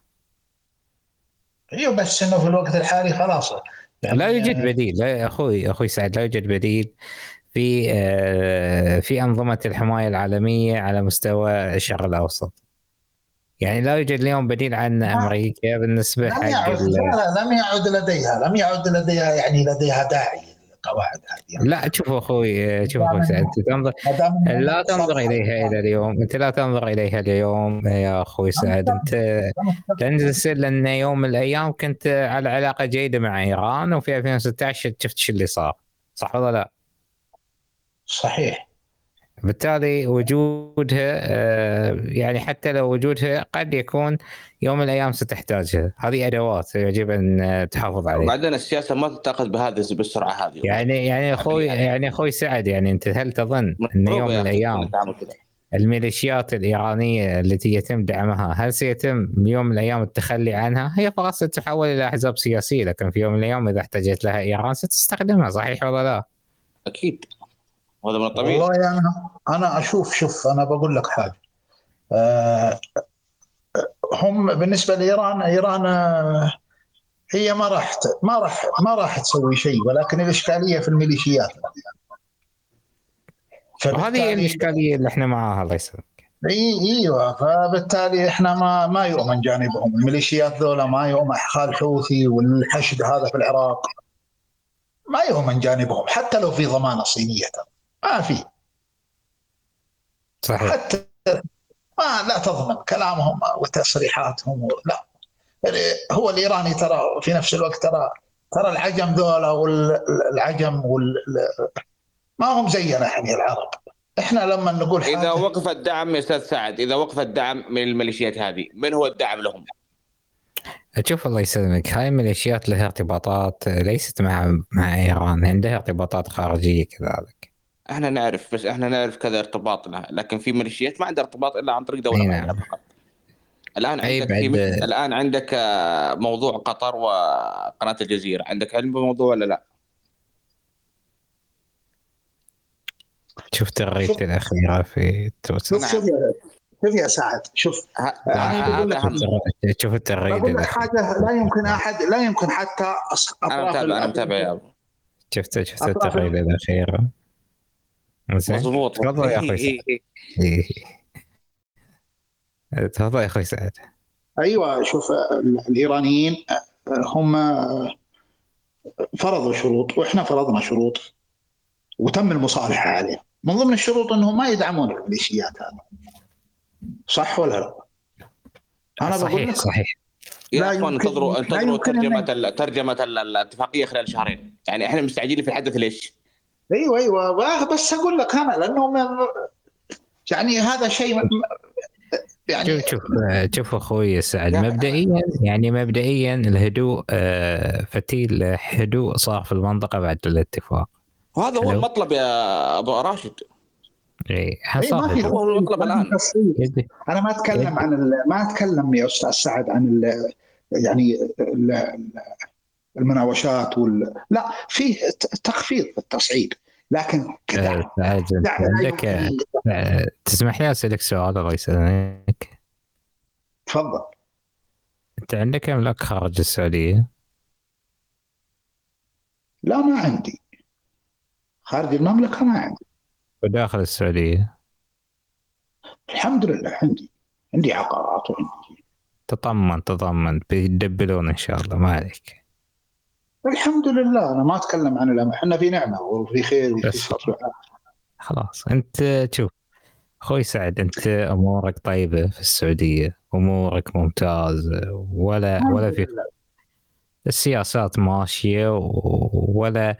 [SPEAKER 3] أيوه بس إنه في الوقت الحالي خلاص يعني
[SPEAKER 1] لا يوجد بديل لا أخوي أخوي سعد لا يوجد بديل في آه، في أنظمة الحماية العالمية على مستوى الشرق الأوسط. يعني لا يوجد اليوم بديل عن أمريكا بالنسبة
[SPEAKER 3] لم
[SPEAKER 1] حق
[SPEAKER 3] يعد
[SPEAKER 1] ال-
[SPEAKER 3] لا لا لم يعد لديها لم يعد لديها يعني لديها داعي القواعد هذه
[SPEAKER 1] لا شوف أخوي شوف أخوي سعد تنظر لا تنظر إليها إلى اليوم. أنت لا تنظر إليها اليوم يا أخوي سعد. أنت لأن لأن يوم من الأيام كنت على علاقة جيدة مع إيران وفي 2016 شفت شو اللي صار. صح ولا لا؟
[SPEAKER 3] صحيح.
[SPEAKER 1] بالتالي وجودها آه، يعني حتى لو وجودها قد يكون يوم من الأيام ستحتاجها هذه أدوات يجب أن تحافظ عليها
[SPEAKER 2] وبعدين السياسة ما تتاخذ بهذه بالسرعة هذه
[SPEAKER 1] يعني يعني أخوي يعني أخوي سعد يعني أنت هل تظن
[SPEAKER 2] أن
[SPEAKER 1] يوم من
[SPEAKER 2] الأيام.
[SPEAKER 1] الميليشيات الإيرانية التي يتم دعمها هل سيتم بيوم من الأيام التخلي عنها؟ هي فقط ستتحول إلى أحزاب سياسية لكن في يوم من الأيام إذا احتاجت لها إيران ستستخدمها صحيح ولا لا؟
[SPEAKER 2] أكيد هذا من الطبيعي.
[SPEAKER 3] والله أنا أنا أشوف شوف أنا بقول لك حاجة. آه، هم بالنسبة لإيران إيران آه، هي ما راح ما راح ما راح تسوي شيء ولكن الإشكالية في الميليشيات.
[SPEAKER 1] وهذه الإشكالية اللي إحنا معاها الله يسلمك.
[SPEAKER 3] إي إيوه. فبالتالي إحنا ما ما يؤمن جانبهم. الميليشيات ذولا ما يؤمن خال حوثي والحشد هذا في العراق. ما يؤمن جانبهم حتى لو في ضمانة صينية. ترى. ما في.
[SPEAKER 1] صحيح.
[SPEAKER 3] حتى ما لا تضمن كلامهم وتصريحاتهم لا. هو الإيراني ترى في نفس الوقت ترى ترى العجم ذولا والعجم وال ما هم زينا إحنا العرب. إحنا لما نقول إذا
[SPEAKER 2] وقف الدعم يا أستاذ سعد إذا وقف الدعم من الميليشيات هذه من هو الدعم لهم؟
[SPEAKER 1] شوف الله يسلمك هاي الميليشيات لها ارتباطات ليست مع مع إيران عندها ارتباطات خارجية كذلك.
[SPEAKER 2] إحنا نعرف بس إحنا نعرف كذا ارتباط لها لكن في ميليشيات ما عندها ارتباط إلا عن طريق
[SPEAKER 1] دولة
[SPEAKER 2] معينة
[SPEAKER 1] نعم.
[SPEAKER 2] فقط. الآن
[SPEAKER 1] أي
[SPEAKER 2] عندك في
[SPEAKER 1] بعد-
[SPEAKER 2] مثل الآن عندك آه، موضوع قطر وقناة الجزيرة عندك علم بالموضوع ولا لا؟
[SPEAKER 1] شفت الريت الأخيرة في تويتر.
[SPEAKER 3] شوف شوف يا شوف يا سعد شوف.
[SPEAKER 2] ه-
[SPEAKER 3] أنا
[SPEAKER 2] ه-
[SPEAKER 3] بقول لك حاجة لا يمكن أحد لا يمكن حتى أنا
[SPEAKER 2] متابع
[SPEAKER 3] أنا
[SPEAKER 2] متابع يا أبو.
[SPEAKER 1] شفت شفت التغريدة الأخيرة.
[SPEAKER 2] مضبوط
[SPEAKER 1] تفضل يا أخوي سعد. إيه. تفضل يا أخوي سعد.
[SPEAKER 3] أيوه شوف ال- الإيرانيين هم فرضوا شروط وإحنا فرضنا شروط وتم المصالحة عليها من ضمن الشروط إنهم ما يدعمون الميليشيات هذه. صح ولا لا؟ أنا
[SPEAKER 1] صحيح صحيح.
[SPEAKER 2] يا
[SPEAKER 3] لا
[SPEAKER 2] أخوان
[SPEAKER 3] يمكن-
[SPEAKER 2] انتظروا انتظروا ترجمة
[SPEAKER 3] ترجمة
[SPEAKER 2] ال- الاتفاقية خلال شهرين. يعني إحنا مستعجلين في الحدث ليش؟
[SPEAKER 3] أيوه أيوه بس أقول لك أنا لأنه من- يعني هذا شيء يعني
[SPEAKER 1] شوف شوف شوف أخوي سعد مبدئيا يعني مبدئيا الهدوء آه، فتيل هدوء صار في المنطقة بعد الاتفاق
[SPEAKER 2] وهذا هو. المطلب يا أبو راشد
[SPEAKER 1] اي
[SPEAKER 3] إيه،
[SPEAKER 1] حصل
[SPEAKER 3] ما في.
[SPEAKER 2] هو المطلب.
[SPEAKER 1] يدي-
[SPEAKER 3] أنا ما أتكلم عن ال- ما أتكلم يا أستاذ سعد عن ال يعني المناوشات وال لا في ت- تخفيض في التصعيد لكن
[SPEAKER 1] أنت
[SPEAKER 3] دعم لا
[SPEAKER 1] عندك آه، تسمح لي أسألك سؤال الله يسلمك
[SPEAKER 3] تفضل.
[SPEAKER 1] أنت عندك أملاك خارج السعودية؟
[SPEAKER 3] لا ما عندي. خارج المملكة ما عندي.
[SPEAKER 1] وداخل السعودية؟
[SPEAKER 3] الحمد لله عندي. عندي عقارات وعندي.
[SPEAKER 1] تطمن تطمن بيدبلون إن شاء الله ما عليك.
[SPEAKER 3] الحمد لله أنا ما أتكلم عن الامر إحنا في نعمة وفي خير وفي
[SPEAKER 1] خلاص أنت شوف أخوي سعد أنت أمورك طيبة في السعودية أمورك ممتازة ولا ولا في السياسات ماشية ولا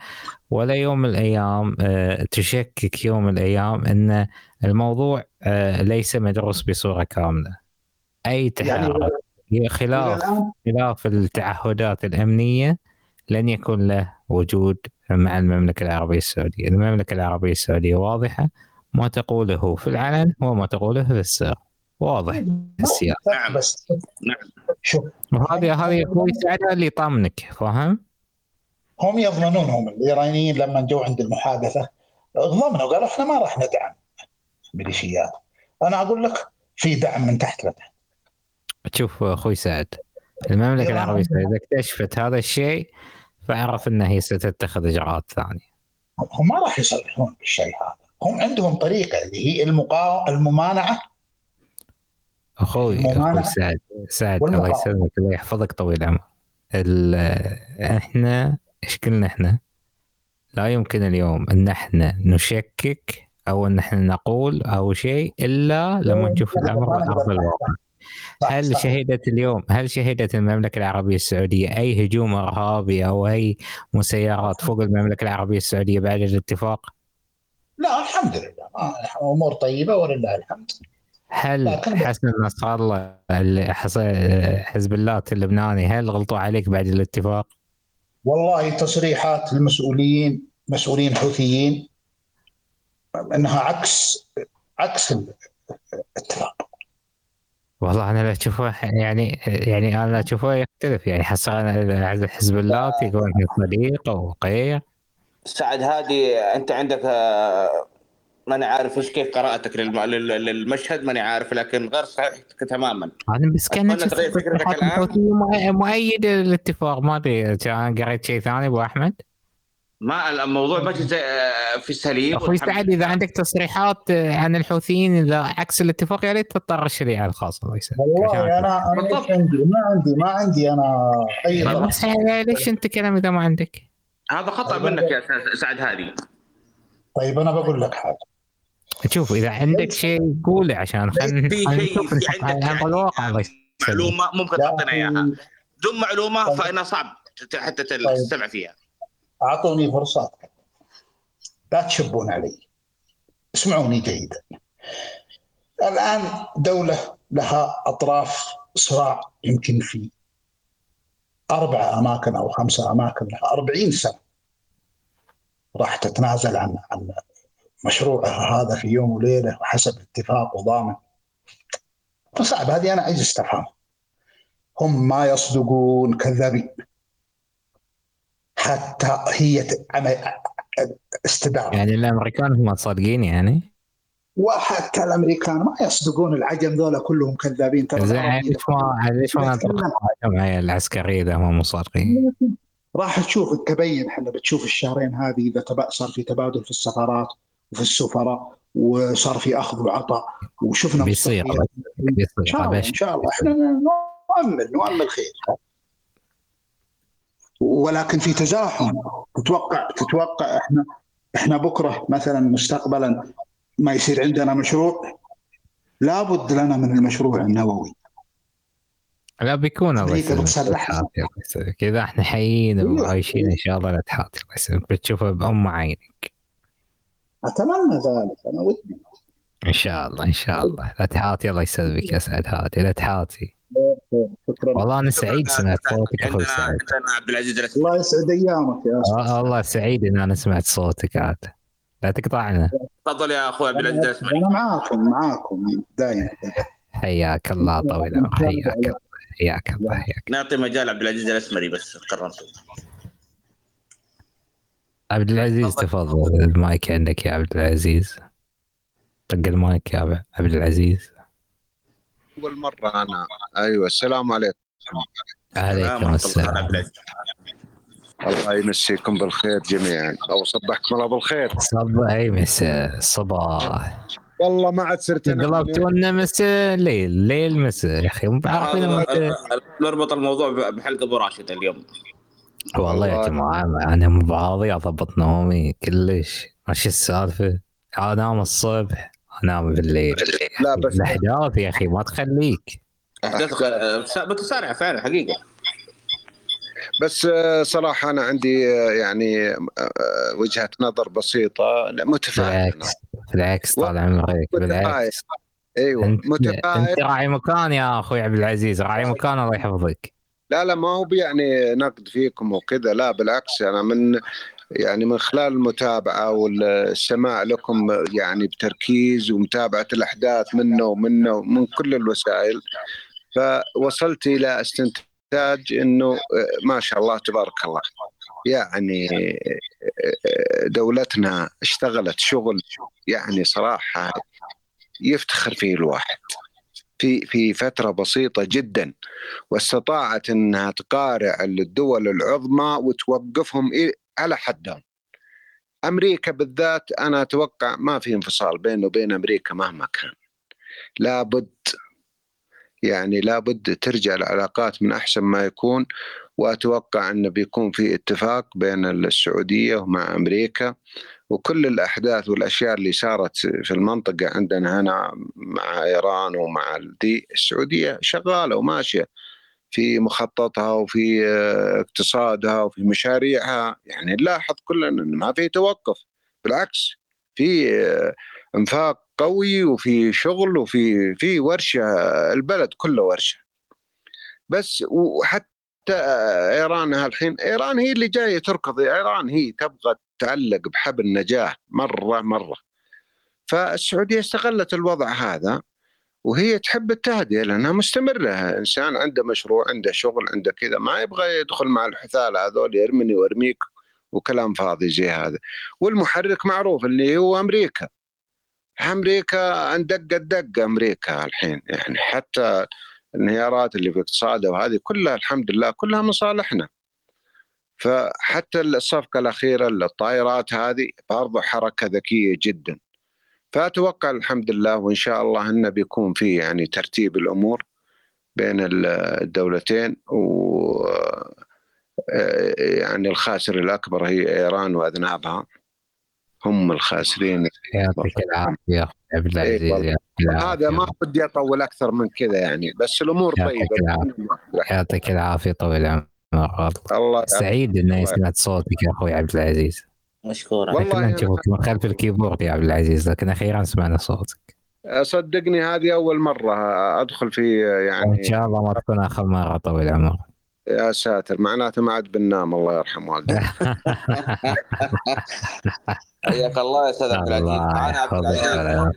[SPEAKER 1] ولا يوم من الأيام آه، تشكك يوم من الأيام إن الموضوع آه، ليس مدروس بصورة كاملة. أي
[SPEAKER 3] يعني
[SPEAKER 1] تحرك
[SPEAKER 3] إلى
[SPEAKER 1] خلاف خلاف التعهدات الأمنية لن يكون له وجود مع المملكة العربية السعودية، المملكة العربية السعودية واضحة ما تقوله في العلن وما تقوله في السر، واضح في السياسة،
[SPEAKER 2] نعم.
[SPEAKER 3] بس
[SPEAKER 2] نعم.
[SPEAKER 3] شوف.
[SPEAKER 1] وهذه هذه أخوي سعد اللي يطمنك فاهم؟
[SPEAKER 3] هم يضمنون هم الإيرانيين لما جو عند المحادثة ضمنوا قالوا إحنا ما راح ندعم ميليشيات. أنا أقول لك في دعم من تحت لتحت.
[SPEAKER 1] شوف أخوي سعد
[SPEAKER 3] المملكة
[SPEAKER 1] العربية السعودية إذا اكتشفت هذا الشيء فاعرف إنها هي ستتخذ إجراءات ثانية.
[SPEAKER 3] هم ما راح يصرحون بالشيء هذا هم عندهم طريقة اللي هي المقا... الممانعة
[SPEAKER 1] أخوي
[SPEAKER 3] الممانعة
[SPEAKER 1] أخوي سعد سعد الله. يسلمك الله يحفظك طويل العمر ال- إحنا إيش قلنا إحنا؟ لا يمكن اليوم إن إحنا نشكك أو إن إحنا نقول أو شيء إلا لما نشوف الأمر على أرض الواقع. هل. شهدت اليوم هل شهدت المملكة العربية السعودية أي هجوم إرهابي أو أي مسيرات فوق المملكة العربية السعودية بعد الاتفاق؟
[SPEAKER 3] لا الحمد لله امور طيبة ولله الحمد
[SPEAKER 1] هل حسن نصر الله حزب الله اللبناني هل غلطوا عليك بعد الاتفاق؟
[SPEAKER 3] والله تصريحات المسؤولين مسؤولين حوثيين إنها عكس عكس ال- اتفاق
[SPEAKER 1] والله أنا لا أشوفه يعني يعني أنا أشوفه يختلف يعني حسب حزب الله يكون صديق أو وقيع.
[SPEAKER 2] سعد هادي أنت عندك آه، ماني عارف إيش كيف قراءتك للمشهد ماني عارف لكن غير صحيح تماما.
[SPEAKER 1] أنا بس كان تغير فكرتك الآن. مؤيد الاتفاق ما أدري قريت شيء ثاني أبو أحمد؟
[SPEAKER 2] ما الموضوع ماشي زي آه، في السليم
[SPEAKER 1] أخوي سعد إذا عندك تصريحات آه، عن الحوثيين إذا عكس الاتفاق يا ريت تضطر الشريعه الخاصه الله
[SPEAKER 3] يسلمك والله أنا أنا عندي ما عندي ما عندي أنا أي
[SPEAKER 1] بس ليش أنت كلام إذا ما عندك؟
[SPEAKER 2] هذا خطأ منك يا سعد هادي.
[SPEAKER 3] طيب أنا بقول لك حاجة.
[SPEAKER 1] شوف إذا عندك شيء قوله عشان
[SPEAKER 2] خلينا في شيء في عندك يعني. معلومة ممكن تعطينا إياها. دون معلومة فانها صعب حتى طيب. تستمع فيها.
[SPEAKER 3] أعطوني فرصة. لا تشبون علي. اسمعوني جيدا. الآن دولة لها أطراف صراع يمكن في أربع أماكن أو خمسة أماكن لها أربعين سنة. راح تتنازل عن عن مشروعها هذا في يوم وليلة وحسب اتفاق وضامن. فصعب هذه أنا عايز استفهم هم ما يصدقون كذابين حتى هي استدارة
[SPEAKER 1] يعني الأمريكان هم صادقين يعني؟
[SPEAKER 3] وحتى الأمريكان ما يصدقون العجم ذولا كلهم كذابين.
[SPEAKER 1] ترى ليش ما ليش ما الجمعيه العسكرية إذا هم صادقين.
[SPEAKER 3] راح تشوف تبين إحنا بتشوف الشهرين هذه إذا صار في تبادل في السفارات وفي السفراء وصار في أخذ وعطاء وشفنا
[SPEAKER 1] بيصير.
[SPEAKER 3] بيصير. إن شاء الله إن شاء الله. إحنا نؤمل نؤمل خير ولكن في تزاحم. تتوقع تتوقع إحنا إحنا بكرة مثلا مستقبلا ما يصير عندنا مشروع؟ لابد لنا من المشروع النووي.
[SPEAKER 1] لا بيكون كذا إحنا حيين وعايشين إن شاء الله لا تحاتي بس بتشوفه بأم عينك.
[SPEAKER 3] أتمنى ذلك. أنا ودي.
[SPEAKER 1] إن شاء الله إن شاء الله. لا تحاتي الله يسلمك يا سعد. هادي لا تحاتي شكرا. والله أنا سعيد سمعت صوتك أخوي سعد
[SPEAKER 2] عبد العزيز
[SPEAKER 3] الله يسعد أيامك يا
[SPEAKER 1] أستاذ. الله سعيد إن أنا سمعت صوتك عاد. لا تقطعنا.
[SPEAKER 2] تفضل يا أخوي عبد العزيز
[SPEAKER 3] أنا معاكم معاكم. دايما
[SPEAKER 1] حياك الله طويل العمر. [LAUGHS] حياك الله حياك الله حياك
[SPEAKER 2] نعطي مجال عبد العزيز الاسمري بس كرمت
[SPEAKER 1] عبد العزيز تفضل. المايك عندك يا عبد العزيز. طق المايك يا عبد العزيز.
[SPEAKER 4] أول مرة أنا. أيوه السلام عليكم.
[SPEAKER 1] عليكم السلام.
[SPEAKER 4] الله يمسيكم بالخير جميعا. أو صبحكم الله بالخير.
[SPEAKER 1] صباح اي مساء صباح.
[SPEAKER 4] والله ما عاد صرت
[SPEAKER 1] قلبتونا مساء ليل ليل مساء يا أخي مو بعارفين
[SPEAKER 2] نربط الموضوع بحلقة أبو راشد اليوم.
[SPEAKER 1] والله يا جماعة أنا مو بعاضي أضبط نومي كلش. ماشي السالفة؟ انام الصبح. انام بالليل. لا بس الأحداث يا أخي ما تخليك.
[SPEAKER 2] أحداث متسارعه فعلا حقيقة.
[SPEAKER 4] بس آه، صراحة أنا عندي آه، يعني آه، وجهة نظر بسيطة متفائل.
[SPEAKER 1] بالعكس بالعكس طال عمرك بالعكس.
[SPEAKER 4] أيوه
[SPEAKER 1] أنت, متفائل. أنت راعي مكان يا أخوي عبد العزيز راعي مكان الله يحفظك.
[SPEAKER 4] لا لا ما هو يعني نقد فيكم وكذا لا بالعكس أنا من يعني من خلال المتابعة والسماع لكم يعني بتركيز ومتابعة الأحداث منه ومنه من كل الوسائل فوصلت إلى استنتاج إنه ما شاء الله تبارك الله يعني دولتنا اشتغلت شغل يعني صراحة يفتخر فيه الواحد في في فترة بسيطة جدا واستطاعت إنها تقارع الدول العظمى وتوقفهم على حدهم. أمريكا بالذات أنا أتوقع ما في انفصال بينه وبين أمريكا مهما كان. لابد يعني لابد ترجع العلاقات من أحسن ما يكون وأتوقع انه بيكون في اتفاق بين السعودية ومع أمريكا وكل الأحداث والأشياء اللي صارت في المنطقة عندنا هنا مع إيران ومع دي السعودية شغالة وماشية. في مخططها وفي آه، اقتصادها وفي مشاريعها. يعني نلاحظ كلنا انه ما في توقف. بالعكس في آه، انفاق قوي وفي شغل وفي في ورشة البلد كله ورشة. بس وحتى إيران الحين إيران هي اللي جاية تركض. إيران هي تبغى تعلق بحبل نجاه مرة مرة. فالسعودية استغلت الوضع هذا. وهي تحب التهدئة لأنها مستمرة. إنسان عنده مشروع عنده شغل عنده كذا ما يبغى يدخل مع الحثالة هذول يرمني وارميك وكلام فاضي زي هذا. والمحرك معروف اللي هو أمريكا. أمريكا اندق الدق أمريكا الحين. يعني حتى الانهيارات اللي في اقتصادها وهذه كلها الحمد لله كلها مصالحنا. فحتى الصفقة الأخيرة الطائرات هذه برضو حركة ذكية جدا. فأتوقع الحمد لله وإن شاء الله انه بيكون في يعني ترتيب الأمور بين الدولتين و يعني الخاسر الأكبر هي إيران وأذنابها. هم الخاسرين.
[SPEAKER 1] يعطيك العافية عبد
[SPEAKER 4] إيه،
[SPEAKER 1] العزيز
[SPEAKER 4] هذا ما ودي أطول أكثر من كذا يعني بس
[SPEAKER 1] الأمور
[SPEAKER 4] طيبة.
[SPEAKER 1] يعطيك العافية طويل العمر.
[SPEAKER 4] الله
[SPEAKER 1] سعيد إني سمعت صوتك يا أخوي عبد العزيز.
[SPEAKER 2] مشكورا
[SPEAKER 4] والله
[SPEAKER 1] نشوفك من خلف الكيبورد يا عبد العزيز لكن أخيرا سمعنا صوتك.
[SPEAKER 4] صدقني هذه أول مرة أدخل في
[SPEAKER 1] إن
[SPEAKER 4] يعني
[SPEAKER 1] شاء الله ما تكون آخر مرة طويل العمر.
[SPEAKER 4] يا ساتر معناته ما عاد بننام الله يرحم والديك [LAUGHS]
[SPEAKER 2] حياك الله يا أستاذ عبد العزيز. معنا عبد
[SPEAKER 1] يحفظك
[SPEAKER 2] العزيز.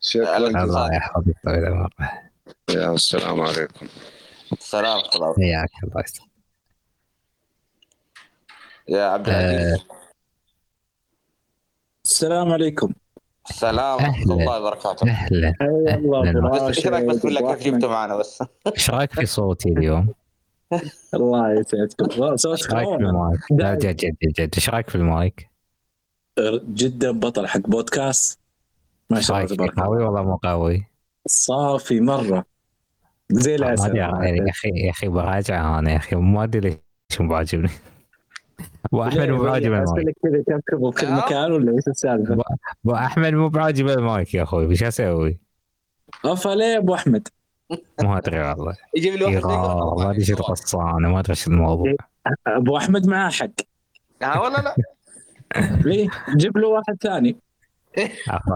[SPEAKER 4] شكرا
[SPEAKER 1] الله يحفظك طويل العمر.
[SPEAKER 4] يا السلام عليكم.
[SPEAKER 2] السلام ورحمة الله.
[SPEAKER 1] حياك الله.
[SPEAKER 2] يا عبد العزيز.
[SPEAKER 5] السلام عليكم
[SPEAKER 2] السلام
[SPEAKER 1] ورحمة.
[SPEAKER 2] الله وبركاته
[SPEAKER 1] أهلا
[SPEAKER 5] الله
[SPEAKER 2] بس إيش رايك بس
[SPEAKER 5] راشد
[SPEAKER 2] بالله كيف. جبته معنا بس [LAUGHS]
[SPEAKER 1] إيش رأيك في صوتي اليوم؟ [LAUGHS]
[SPEAKER 5] الله يسعدكم صوت
[SPEAKER 1] إيش رأيك في
[SPEAKER 5] كورونا
[SPEAKER 1] المايك؟ [LAUGHS] لا جد جد جد إيش رأيك في المايك؟
[SPEAKER 5] جدا بطل حق بودكاست ما شاء الله؟ تبارك
[SPEAKER 1] قوي
[SPEAKER 5] الله
[SPEAKER 1] ولا مو قوي؟
[SPEAKER 5] صافي مرة زي
[SPEAKER 1] ما
[SPEAKER 5] العسل
[SPEAKER 1] يا أخي يا أخي براجع أنا يا أخي ما أدري ليش مو بعاجبني ابو احمد مو بعاجب المايك
[SPEAKER 5] تركبوا في كل
[SPEAKER 2] نعم.
[SPEAKER 5] مكان ولا إيش السالفة؟
[SPEAKER 1] ابو احمد مو بعاجب المايك يا أخوي وش أسوي؟
[SPEAKER 5] أفا ليه يا أبو أحمد؟
[SPEAKER 1] ما أدري والله
[SPEAKER 2] يجيب لي واحد
[SPEAKER 1] ما أدري إيش القصة أنا ما أدري إيش الموضوع
[SPEAKER 5] أبو أحمد معاه حق
[SPEAKER 2] ها ولا لا
[SPEAKER 5] ليه؟ [LAUGHS] جيب له واحد ثاني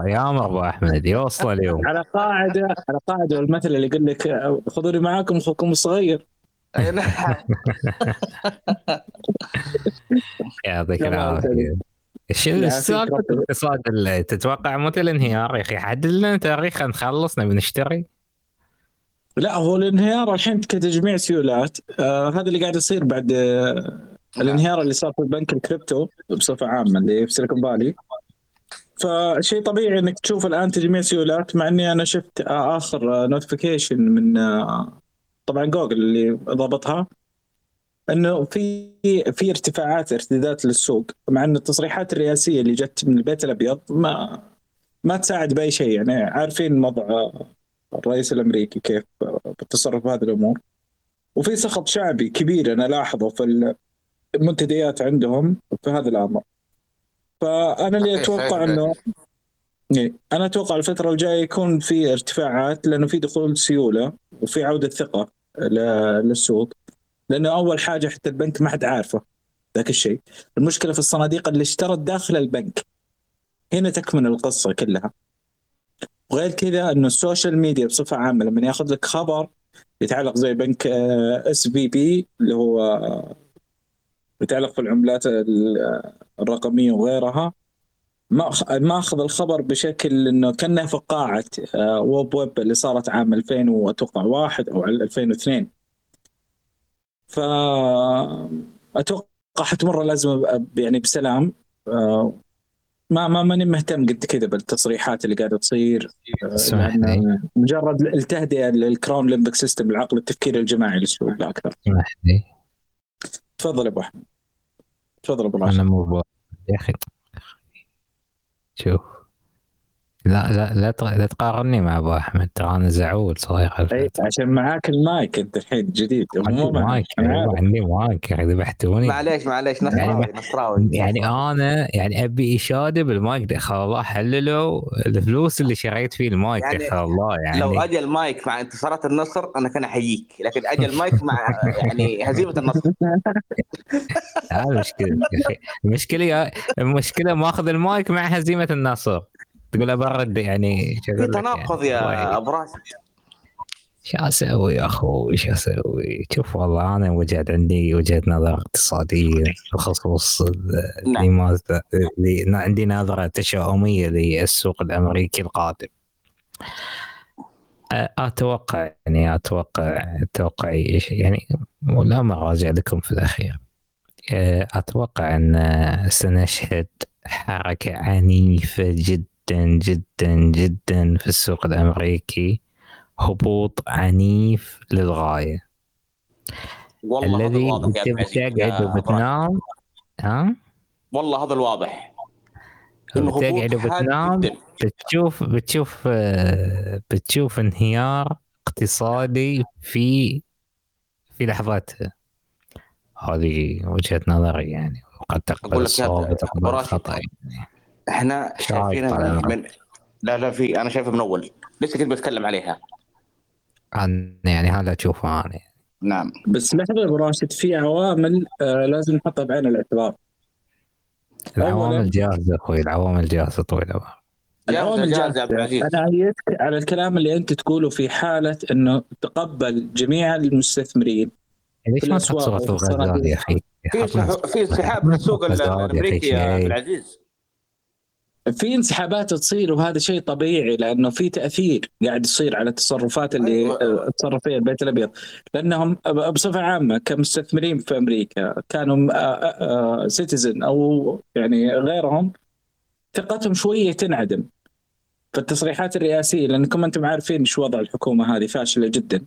[SPEAKER 1] يا أمر أبو أحمد يوصل اليوم
[SPEAKER 5] على قاعدة على قاعدة المثل اللي يقول لك خذوني معاكم أخوكم الصغير [LAUGHS]
[SPEAKER 2] نعم.
[SPEAKER 1] يعطيك
[SPEAKER 5] ما
[SPEAKER 1] العافية. إيش
[SPEAKER 5] يعافيك
[SPEAKER 1] سالفه
[SPEAKER 5] ربنا.
[SPEAKER 1] الاقتصاد اللي تتوقع متى الانهيار يا أخي؟ حدد لنا تاريخ نخلص نبي نشتري
[SPEAKER 5] لا هو الانهيار الحين كتجميع سيولات. آه هذا اللي قاعد يصير بعد آه الانهيار اللي صار في بنك الكريبتو بصفة عامة اللي في Silicon Valley. فشيء طبيعي إنك تشوف الآن تجميع سيولات مع إني أنا شفت آه اخر notification من آه طبعا جوجل اللي ضبطها إنه في في ارتفاعات ارتدادات للسوق مع إن التصريحات الرئاسية اللي جت من البيت الأبيض ما ما تساعد بأي شيء. يعني عارفين وضع الرئيس الأمريكي كيف بالتصرف بهذه الأمور. وفي سخط شعبي كبير أنا لاحظه في المنتديات عندهم في هذا الأمر. فأنا اللي أتوقع. إنه أنا أتوقع الفترة الجاية يكون في ارتفاعات لأنه في دخول سيولة وفي عودة ثقة للسوق. لأنه أول حاجة حتى البنك ما حد عارفه ذاك الشيء. المشكلة في الصناديق اللي اشترت داخل البنك. هنا تكمن القصة كلها. وغير كذا إنه ال social media بصفة عامة لما ياخذ لك خبر يتعلق زي بنك SVB اللي هو آه، يتعلق في العملات ال- الرقمية وغيرها. ما أخ- ما أخذ الخبر بشكل إنه كانه فقاعه آه، web web اللي صارت عام 2000 وأتوقع واحد أو 2002 ف أتوقع حتمر الازمه ب- يعني بسلام آه، ما ما ماني مهتم قد كذا بالتصريحات اللي قاعدة تصير آه، لأن
[SPEAKER 1] لي
[SPEAKER 5] مجرد التهدئة لل crowd limbic system العقل التفكير الجماعي للسوق لا
[SPEAKER 1] أكثر.
[SPEAKER 5] تفضل يا أبو أحمد. تفضل أبو راشد.
[SPEAKER 1] أنا مو يا أخي شوف لا لا لا تق- لا تقارني مع أبو أحمد ترى أنا زعول خلف
[SPEAKER 5] أي، عشان معاك المايك أنت الحين جديد.
[SPEAKER 1] عندي. مايك. عندي مايك ذبحتوني.
[SPEAKER 2] معليش معليش
[SPEAKER 1] يعني
[SPEAKER 2] نصراوي نصراوي.
[SPEAKER 1] يعني أنا يعني أبي إشادة بالمايك دخل الله حللوا الفلوس اللي شريت فيه المايك
[SPEAKER 2] يعني
[SPEAKER 1] دخل الله يعني.
[SPEAKER 2] لو اجى المايك مع انتصارات النصر أنا كان أحييك لكن اجى المايك مع يعني هزيمة النصر.
[SPEAKER 1] المشكلة المشكلة المشكلة ماخذ المايك مع هزيمة النصر. تقول ابرد يعني
[SPEAKER 2] في تناقض يا ابو راشد
[SPEAKER 1] شو أسوي يا أخوي شو أسوي؟ شوف والله أنا وجد عندي وجهة نظر اقتصادية بخصوص
[SPEAKER 2] نعم.
[SPEAKER 1] لماذا لي- عندي نظرة تشاؤمية للسوق الأمريكي القادم. أتوقع يعني أتوقع توقعي يعني ولا ما راجع لكم في الأخير. أتوقع أن سنشهد حركة عنيفة جدا جدا جدا في السوق الأمريكي هبوط عنيف للغاية.
[SPEAKER 2] والله هذا
[SPEAKER 1] الذي
[SPEAKER 2] أنت
[SPEAKER 1] بتقعد
[SPEAKER 2] إبراهيم.
[SPEAKER 1] وبتنام؟ ها؟
[SPEAKER 2] والله هذا الواضح.
[SPEAKER 1] بتقعد
[SPEAKER 2] هبوط حاد
[SPEAKER 1] وبتنام؟
[SPEAKER 2] جدا.
[SPEAKER 1] بتشوف بتشوف آه، بتشوف انهيار اقتصادي في في لحظتها هذه وجهة نظري يعني وقد تقبل الصواب وتقبل الخطأ يعني.
[SPEAKER 2] إحنا
[SPEAKER 1] شايف
[SPEAKER 2] شايفينها من, لا لا في أنا شايفها من أول. لسه كنت بتكلم عليها.
[SPEAKER 1] عن يعني هذا اشوفه أنا.
[SPEAKER 2] نعم.
[SPEAKER 5] بس لحظة يا أبو راشد في عوامل آه لازم نحطها بعين الاعتبار.
[SPEAKER 1] العوامل جاهزة أخوي العوامل جاهزة طويل العمر
[SPEAKER 2] جاهزة
[SPEAKER 5] العوامل
[SPEAKER 2] جاهزة يا عبد العزيز.
[SPEAKER 5] أنا إيدك على الكلام اللي أنت تقوله في حالة إنه تقبل جميع المستثمرين
[SPEAKER 1] ليش ما تحط صورة. الغزال يا أخي؟
[SPEAKER 2] في
[SPEAKER 1] حط لنا
[SPEAKER 2] سح- في انسحاب من السوق
[SPEAKER 1] الأمريكي يا
[SPEAKER 2] عبد. العزيز.
[SPEAKER 5] في انسحابات تصير وهذا شيء طبيعي لأنه في تأثير قاعد يصير على التصرفات اللي
[SPEAKER 2] أيوة.
[SPEAKER 5] آه، تصرف فيها البيت الأبيض لأنهم بصفة عامة كمستثمرين في أمريكا كانوا سيتيزن أو يعني غيرهم ثقتهم شوية تنعدم في التصريحات الرئاسية لأنكم أنتم عارفين شو وضع الحكومة هذه فاشلة جدا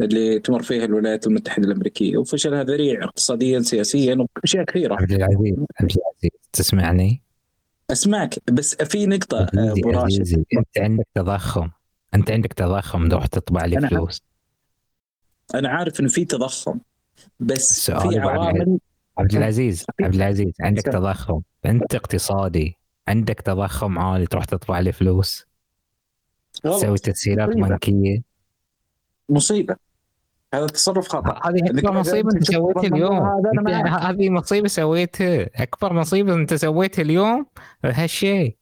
[SPEAKER 5] اللي تمر فيها الولايات المتحدة الأمريكية وفشلها ذريع اقتصاديا سياسيا وأشياء كثيرة
[SPEAKER 1] عبد العزيز عبد العزيز تسمعني؟
[SPEAKER 5] أسمعك بس في نقطة آه، أبو راشد.
[SPEAKER 1] أنت عندك تضخم. أنت عندك تضخم تروح تطبع لي
[SPEAKER 5] أنا
[SPEAKER 1] فلوس.
[SPEAKER 5] أنا عارف إنه في تضخم بس في عوامل.
[SPEAKER 1] عبد العزيز [LAUGHS] عبد العزيز عندك
[SPEAKER 5] سلام.
[SPEAKER 1] تضخم. أنت اقتصادي عندك تضخم عالي تروح تطبع لي فلوس؟ تسوي تسهيلات
[SPEAKER 5] مصيبة.
[SPEAKER 1] بنكية؟
[SPEAKER 5] مصيبة. هذا تصرف خطأ.
[SPEAKER 1] هذه مصيبة
[SPEAKER 5] أنت
[SPEAKER 1] سويتها اليوم. هذه مصيبة سويتها. أكبر مصيبة أنت سويتها اليوم هالشيء.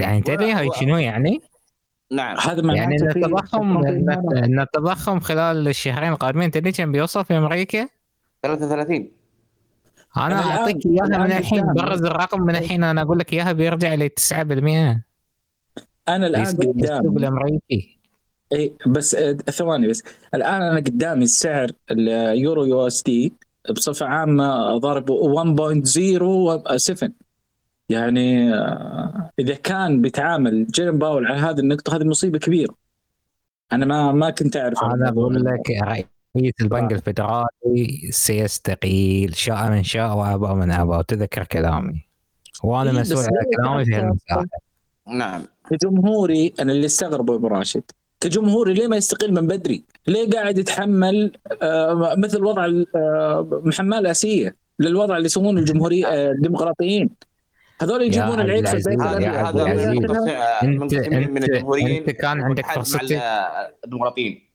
[SPEAKER 1] يعني تدري هاي؟ شنو يعني؟
[SPEAKER 2] نعم.
[SPEAKER 5] هذا معناته
[SPEAKER 1] يعني ان التضخم ان التضخم خلال الشهرين القادمين. تدري كم بيوصل في أمريكا؟
[SPEAKER 2] 33
[SPEAKER 5] أنا
[SPEAKER 1] أعطيك
[SPEAKER 5] إياها
[SPEAKER 1] من الحين. برز الرقم من الحين. أنا أقول لك إياها بيرجع ل 9% أنا الآن
[SPEAKER 5] قدامي
[SPEAKER 1] الأمريكي.
[SPEAKER 5] إي بس آه، ثواني بس. الآن أنا قدامي السعر اليورو USD بصفة عامة ضارب 1.07 يعني آه، إذا كان بيتعامل جيروم باول على هذه النقطة هذه مصيبة كبيرة. أنا ما ما كنت أعرف. عن أنا
[SPEAKER 1] بقول. لك رئيس البنك الفدرالي سيستقيل شاء من شاء وأبى من أبى. وتذكر كلامي. وأنا
[SPEAKER 5] إيه،
[SPEAKER 1] مسؤول
[SPEAKER 5] ليه
[SPEAKER 1] كلامي في؟ هالمساحه
[SPEAKER 2] نعم.
[SPEAKER 5] كجمهوري أنا اللي استغربه أبو راشد كجمهوري ليه ما يستقيل من بدري؟ ليه قاعد يتحمل آه، مثل وضع ال- آه، محماه الاسيه للوضع اللي يسوونه الجمهوريه آه، الديمقراطيين. هذول يجيبون العيد في البيت
[SPEAKER 2] هذا أنت من الجمهوريين
[SPEAKER 1] أنت كان عندك فرصتك؟
[SPEAKER 2] الديمقراطيين.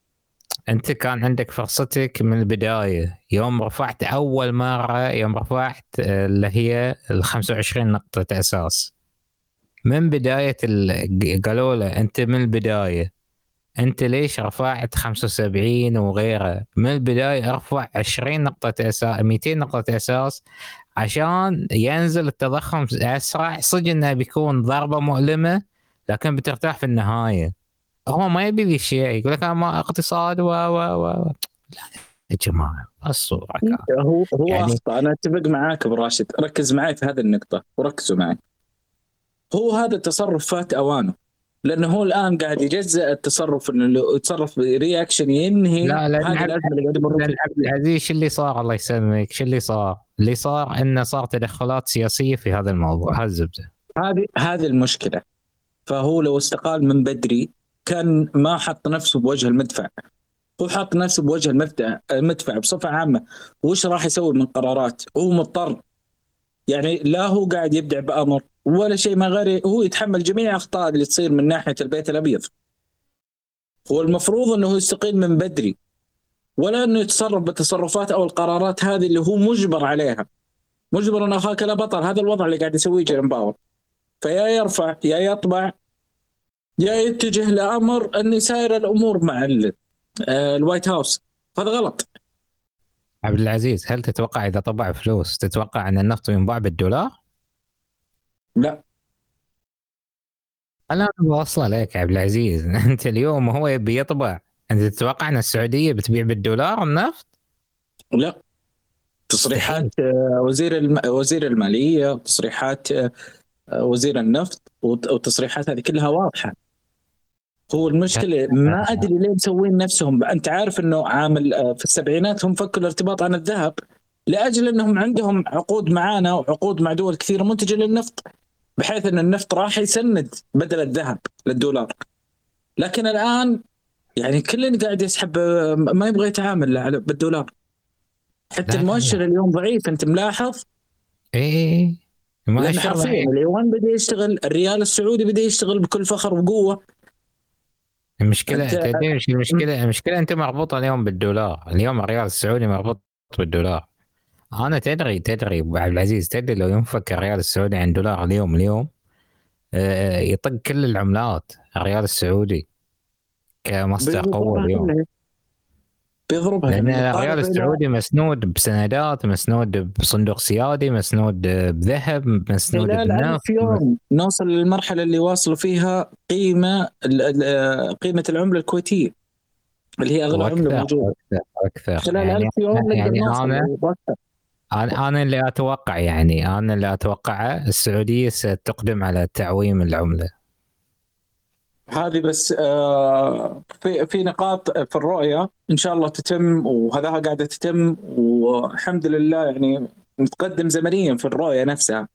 [SPEAKER 1] أنت كان عندك فرصتك من البداية. يوم رفعت أول مرة يوم رفعت اللي هي ال 25 نقطة أساس. من بداية ال- قالوا له أنت من البداية. أنت ليش رفعت 75 وغيره؟ من البداية أرفع 20 نقطة أساس 200 نقطة أساس عشان ينزل التضخم أسرع. صدق إنه بيكون ضربة مؤلمة لكن بترتاح في النهاية. هو ما يبي ذي الشيء يقول لك أنا ما اقتصاد و و و لا يا جماعة الصورة كانت
[SPEAKER 5] هو هو
[SPEAKER 1] يعني-
[SPEAKER 5] أخطأ. أنا أتفق معاك أبو راشد. ركز معي في هذه النقطة وركزوا معي. هو هذا التصرف فات أوانه. لأنه هو الآن قاعد يجزء التصرف إنه يتصرف رياكشن ينهي
[SPEAKER 1] لا، لأن
[SPEAKER 5] هذه الازمه اللي قاعد يمر فيها.
[SPEAKER 1] صار؟ الله يسلمك. شو اللي صار؟ اللي صار إنه صار تدخلات سياسية في هذا الموضوع هذا الزبدة.
[SPEAKER 5] هذه هذه المشكلة. فهو لو استقال من بدري كان ما حط نفسه بوجه المدفع. هو حط نفسه بوجه المدفع المدفع بصفة عامة. وش راح يسوي من قرارات؟ هو مضطر. يعني لا هو قاعد يبدع بأمر. ولا شيء ما غير هو يتحمل جميع الأخطاء اللي تصير من ناحية البيت الأبيض. هو المفروض إنه يستقيل من بدري ولا إنه يتصرف بالتصرفات أو القرارات هذه اللي هو مجبر عليها. مجبر إن أخاك لا بطل هذا الوضع اللي قاعد يسويه جيروم باول. فيا يرفع يا يطبع يا يتجه لأمر إنه يساير الأمور مع آه، ال White House. هذا غلط.
[SPEAKER 1] عبد العزيز هل تتوقع إذا طبع فلوس تتوقع إن النفط ينباع بالدولار؟
[SPEAKER 5] لا.
[SPEAKER 1] أنا بوصله لك يا عبد العزيز. [LAUGHS] أنت اليوم هو يبي يطبع. أنت تتوقع إن السعودية بتبيع بالدولار النفط؟
[SPEAKER 5] لا. تصريحات آه، وزير الم... وزير المالية وتصريحات آه، وزير النفط والتصريحات هذه كلها واضحة. هو المشكلة ما أدري ليه مسوين نفسهم. أنت عارف إنه عامل آه، في السبعينات هم فكوا الارتباط عن الذهب لأجل إنهم عندهم عقود معانا وعقود مع دول كثيرة منتجة للنفط. بحيث إن النفط راح يسند بدل الذهب للدولار. لكن الآن يعني كل قاعد يسحب ما يبغى يتعامل على- بالدولار. حتى المؤشر اليوم ضعيف أنت ملاحظ؟
[SPEAKER 1] إيه ما
[SPEAKER 5] لأن
[SPEAKER 1] أشرب
[SPEAKER 5] حرفيا اليوان بدأ يشتغل الريال السعودي بدأ يشتغل بكل فخر وقوة.
[SPEAKER 1] المشكلة
[SPEAKER 5] أنت-
[SPEAKER 1] تدري المشكلة؟ المشكلة أنت مربوطة اليوم بالدولار، اليوم الريال السعودي مربوط بالدولار. أنا تدري تدري أبو عبد العزيز تدري لو ينفك الريال السعودي عن دولار اليوم اليوم آه، يطق كل العملات الريال السعودي كمصدر قوة اليوم.
[SPEAKER 5] بيضربها
[SPEAKER 1] لأن
[SPEAKER 5] يعني
[SPEAKER 1] الريال السعودي مسنود بسندات مسنود بصندوق سيادي مسنود بذهب مسنود
[SPEAKER 5] خلال
[SPEAKER 1] بنفط
[SPEAKER 5] يوم نوصل للمرحلة اللي واصلوا فيها قيمة ال- قيمة العملة الكويتية اللي هي
[SPEAKER 1] أغلى
[SPEAKER 5] عملة
[SPEAKER 1] موجودة. وأكثر
[SPEAKER 5] خلال
[SPEAKER 1] يعني يعني
[SPEAKER 5] نوصل أنا.
[SPEAKER 1] أنا أنا اللي أتوقع يعني أنا اللي أتوقعه السعودية ستقدم على تعويم العملة.
[SPEAKER 5] هذه بس آه، في في نقاط في الرؤية. إن شاء الله تتم وهذا قاعدة تتم. والحمد لله يعني نتقدم زمنيا في الرؤية نفسها.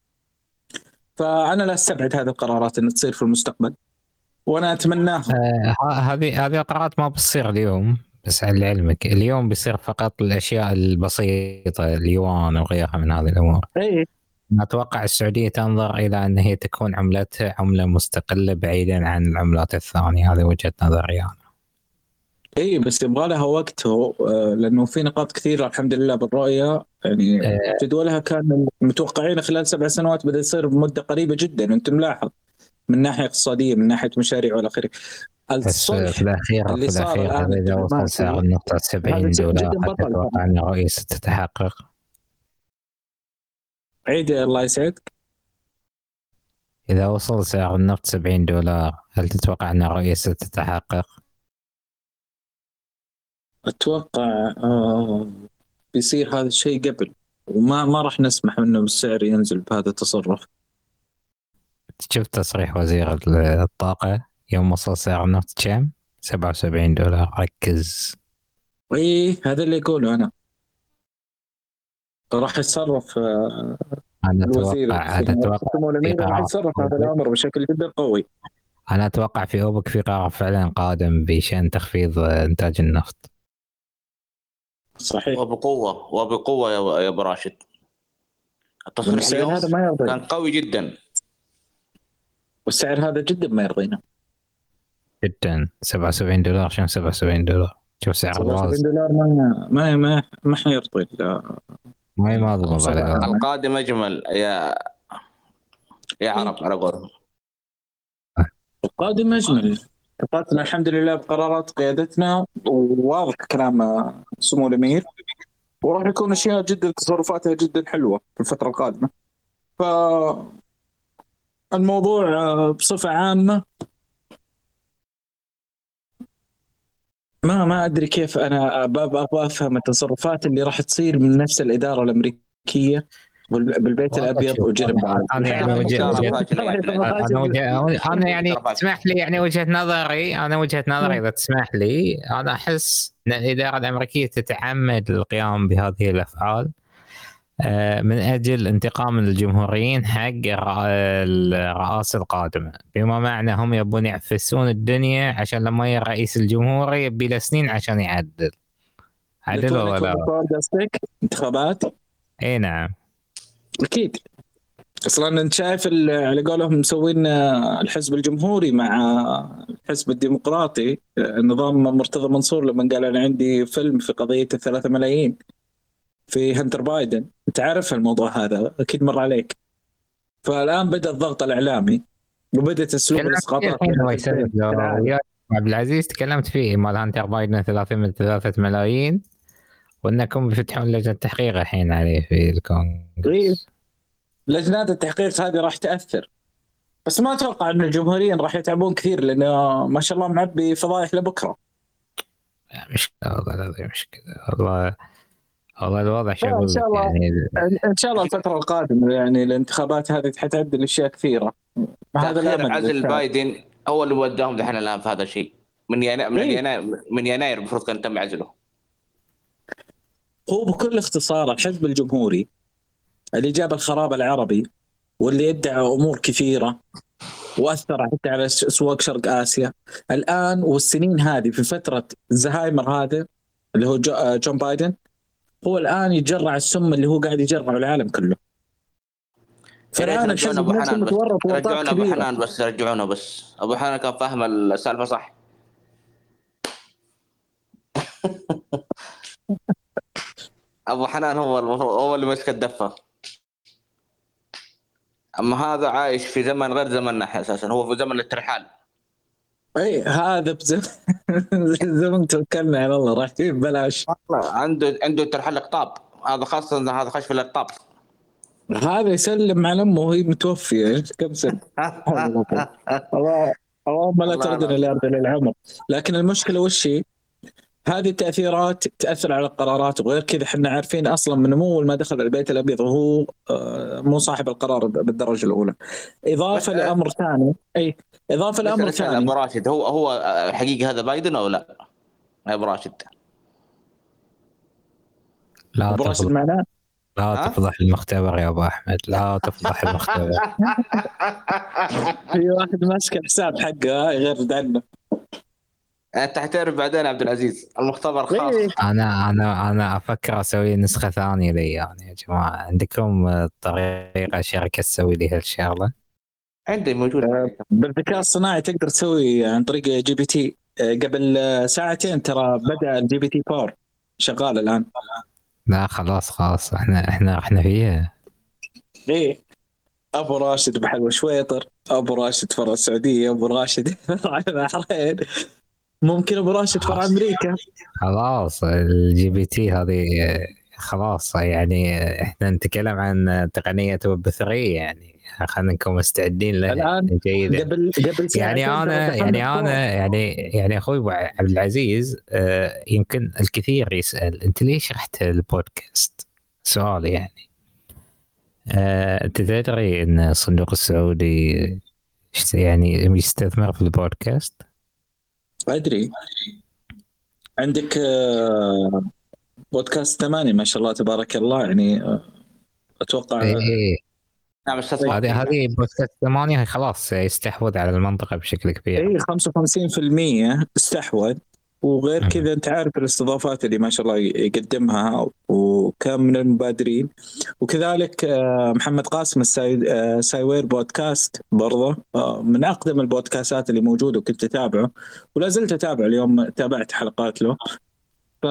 [SPEAKER 5] فأنا لا أستبعد هذه القرارات إن تصير في المستقبل. وأنا أتمناها.
[SPEAKER 1] آه، هذه هذه القرارات ما بتصير اليوم. بس على علمك اليوم بيصير فقط الأشياء البسيطة اليوان وغيرها من هذه
[SPEAKER 5] الأمور.
[SPEAKER 1] إي. أتوقع السعودية تنظر إلى أن هي تكون عملتها عملة مستقلة بعيدا عن العملات الثانية. هذه وجهة نظري أنا.
[SPEAKER 5] إي بس يبغى لها وقت آه، لأنه في نقاط كثيرة الحمد لله بالرؤية. يعني
[SPEAKER 1] آه،
[SPEAKER 5] جدولها كان متوقعين خلال سبع سنوات بدأ يصير بمدة قريبة جدا. وانت ملاحظ من ناحية اقتصادية من ناحية مشاريع والى اخره الصلح
[SPEAKER 1] في الأخير
[SPEAKER 5] اللي
[SPEAKER 1] في هذا إذا وصل سعر النفط 70
[SPEAKER 5] هذا شيء
[SPEAKER 1] دولار تتوقع أن الرؤيه ستتحقق؟
[SPEAKER 5] عيد الله يسعدك.
[SPEAKER 1] إذا وصل سعر النفط 70 دولار هل تتوقع أن الرؤيه ستتحقق؟
[SPEAKER 5] أتوقع آه بيصير هذا الشيء قبل. وما ما راح نسمح إنه السعر ينزل بهذا التصرف.
[SPEAKER 1] شفت تصريح وزير الطاقة؟ يوم وصل سعر النفط كم؟ 77 دولار. ركز.
[SPEAKER 5] إي هذا اللي يقوله أنا. راح يتصرف آه،
[SPEAKER 1] أنا
[SPEAKER 5] الوزير
[SPEAKER 1] أتوقع
[SPEAKER 5] سمو الامير راح. يتصرف هذا الأمر بشكل جدا قوي.
[SPEAKER 1] أنا أتوقع في أوبك في قرار فعلا قادم بشأن تخفيض إنتاج النفط.
[SPEAKER 5] صحيح.
[SPEAKER 2] وبقوة وبقوة يا يا أبو راشد. التصريح اليوم
[SPEAKER 5] هذا ما يرضي
[SPEAKER 2] كان قوي جدا.
[SPEAKER 5] والسعر هذا جدا ما يرضينا.
[SPEAKER 1] جدا. 77 دولار. شنو 77 دولار؟ شوف سعر
[SPEAKER 5] 77
[SPEAKER 1] الغاز
[SPEAKER 5] دولار ما ما ما, ما حيرضي لا.
[SPEAKER 1] ما ما. الغاز.
[SPEAKER 2] القادم أجمل. يا يا عرب على قولهم.
[SPEAKER 5] القادم أجمل. ثقتنا الحمد لله بقرارات قيادتنا وواضح كلام سمو الأمير. وراح يكون أشياء جدا تصرفاتها جدا حلوة في الفترة القادمة. ف الموضوع آه، بصفة عامة ما ما أدري كيف أنا أبغى أبغى أفهم التصرفات اللي راح تصير من نفس الإدارة الأمريكية وال- بالبيت الأبيض
[SPEAKER 1] أنا- أنا يعني وجهة- أنا أنا يعني تسمح لي يعني وجهة نظري أنا وجهة نظري إذا تسمح لي أنا أحس إن الإدارة الأمريكية تتعمد القيام بهذه الأفعال. من أجل انتقام الجمهوريين حق الرئ- الرئاسه القادمه بما معنى هم يبون يعفسون الدنيا عشان لما يجي الرئيس الجمهوري يبي له سنين عشان يعدل. عدل ولا لا؟
[SPEAKER 5] قصدك؟ انتخابات؟
[SPEAKER 1] إي نعم.
[SPEAKER 5] أكيد. أصلا أنت شايف على قولهم مسوين آه، الحزب الجمهوري مع آه، الحزب الديمقراطي آه، نظام مرتضى منصور لما قال أنا عندي فيلم في قضية الثلاثة ملايين. في هنتر بايدن. انت عارف الموضوع هذا؟ أكيد مر عليك. فالآن بدأ الضغط
[SPEAKER 1] الإعلامي وبدأت
[SPEAKER 5] أسلوب
[SPEAKER 1] الإسقاطات. عبد العزيز تكلمت فيه مال هانتر بايدن 3 من 3 ملايين وإنكم بيفتحون لجنة تحقيق الحين عليه في
[SPEAKER 5] إيه.
[SPEAKER 1] الكونغرس
[SPEAKER 5] لجنات التحقيق هذه راح تأثر. بس ما أتوقع إن الجمهوريين راح يتعبون كثير لأنه ما شاء الله معبي فضايح لبكرة.
[SPEAKER 1] مشكلة والله العظيم مشكلة والله. والله الوضع
[SPEAKER 5] إن
[SPEAKER 1] أقول
[SPEAKER 5] شاء الله.
[SPEAKER 1] يعني
[SPEAKER 5] ان شاء الله الفترة القادمة يعني الانتخابات هذه حتعدل أشياء كثيرة هذا الأمل
[SPEAKER 2] عزل. بايدن هو اللي وداهم دحين الآن في هذا الشيء من يناير من
[SPEAKER 5] إيه.
[SPEAKER 2] يناير من يناير المفروض كان تم عزله
[SPEAKER 5] هو بكل اختصار الحزب الجمهوري اللي جاب الخراب العربي واللي ادعى أمور كثيرة وأثر حتى على س- اسواق شرق آسيا الآن والسنين هذه في فترة زهايمر هذا اللي هو آه، جون بايدن هو الآن يتجرع السم اللي هو قاعد يجرعه العالم كله. فالآن
[SPEAKER 2] رجعونا
[SPEAKER 5] أبو
[SPEAKER 2] حنان بس. رجعونا
[SPEAKER 5] أبو
[SPEAKER 2] حنان بس رجعونا بس. أبو حنان كان فاهم السالفة صح. [LAUGHS] أبو حنان هو هو اللي مسك الدفة. أما هذا عايش في زمن غير زمننا أساسا هو في زمن الترحال.
[SPEAKER 5] اي هذا بزمن [LAUGHS] زمن توكلنا على الله راح تجيب ببلاش.
[SPEAKER 2] عنده عنده ترحال اقطاب هذا خاصة هذا خش في الاقطاب
[SPEAKER 5] هذا يسلم على أمه وهي متوفية. كم سنه [LAUGHS] الله اللهم لا تردنا
[SPEAKER 2] الله.
[SPEAKER 5] لارض العمر لكن المشكلة وش هي؟ هذه التأثيرات تأثر على القرارات وغير كذا إحنا عارفين أصلا من مو اول ما دخل البيت الأبيض وهو آه، مو صاحب القرار بالدرجة الأولى.
[SPEAKER 2] إضافة
[SPEAKER 5] لأمر ثاني إي
[SPEAKER 2] إضافة لأمر
[SPEAKER 5] ثاني.
[SPEAKER 2] أبو راشد هو هو حقيقي هذا بايدن أو لا؟ يا أبو راشد.
[SPEAKER 1] لا
[SPEAKER 5] أبو راشد
[SPEAKER 1] تفضح.
[SPEAKER 5] معنا؟
[SPEAKER 1] لا؟ تفضح المختبر يا أبو أحمد. لا [LAUGHS] تفضح المختبر. [LAUGHS]
[SPEAKER 5] في واحد ماسك الحساب حقه غير عنه
[SPEAKER 2] انت حتعرف بعدين عبد العزيز. المختبر خاص.
[SPEAKER 5] إيه.
[SPEAKER 1] أنا أنا أنا أفكر أسوي نسخة ثانية لي يعني يا جماعة. عندكم طريقة شركة تسوي لي هالشغلة؟
[SPEAKER 2] عندي موجود.
[SPEAKER 5] بالذكاء الصناعي تقدر تسوي عن طريق GPT. قبل ساعتين ترى بدأ ال GPT 4 شغال الآن.
[SPEAKER 1] لا خلاص خلاص. إحنا إحنا إحنا فيها.
[SPEAKER 5] إيه. أبو راشد بحلوى شويطر. أبو راشد فرع السعودية. أبو راشد [LAUGHS] فرع البحرين. ممكن أبو راشد فرع أمريكا.
[SPEAKER 1] خلاص ال GPT هذه خلاص يعني إحنا نتكلم عن تقنية ويب 3 يعني خلينا نكون مستعدين لها.
[SPEAKER 5] الآن
[SPEAKER 1] جيدا
[SPEAKER 5] قبل قبل
[SPEAKER 1] يعني
[SPEAKER 5] أنا
[SPEAKER 1] يعني أنا يعني يعني أخوي عبد العزيز آه، يمكن الكثير يسأل أنت ليش رحت البودكاست؟ سؤال يعني. آه، أنت تدري إن الصندوق السعودي يعني يستثمر في البودكاست؟
[SPEAKER 5] أدري. عندك آه، بودكاست ثمانية ما شاء الله تبارك الله يعني آه، أتوقع
[SPEAKER 1] إيه إيه.
[SPEAKER 2] نعم أستاذ
[SPEAKER 1] هذه هذه بودكاست ثمانية خلاص يستحوذ على المنطقة بشكل كبير.
[SPEAKER 5] اي 55% استحوذ. وغير
[SPEAKER 1] مم.
[SPEAKER 5] كذا أنت عارف الاستضافات اللي ما شاء الله يقدمها وكان من المبادرين. وكذلك آه، محمد قاسم الساي- آه، سايوير بودكاست برضه آه، من أقدم البودكاستات اللي موجودة وكنت أتابعه ولا زلت أتابعه اليوم تابعت حلقات له. ف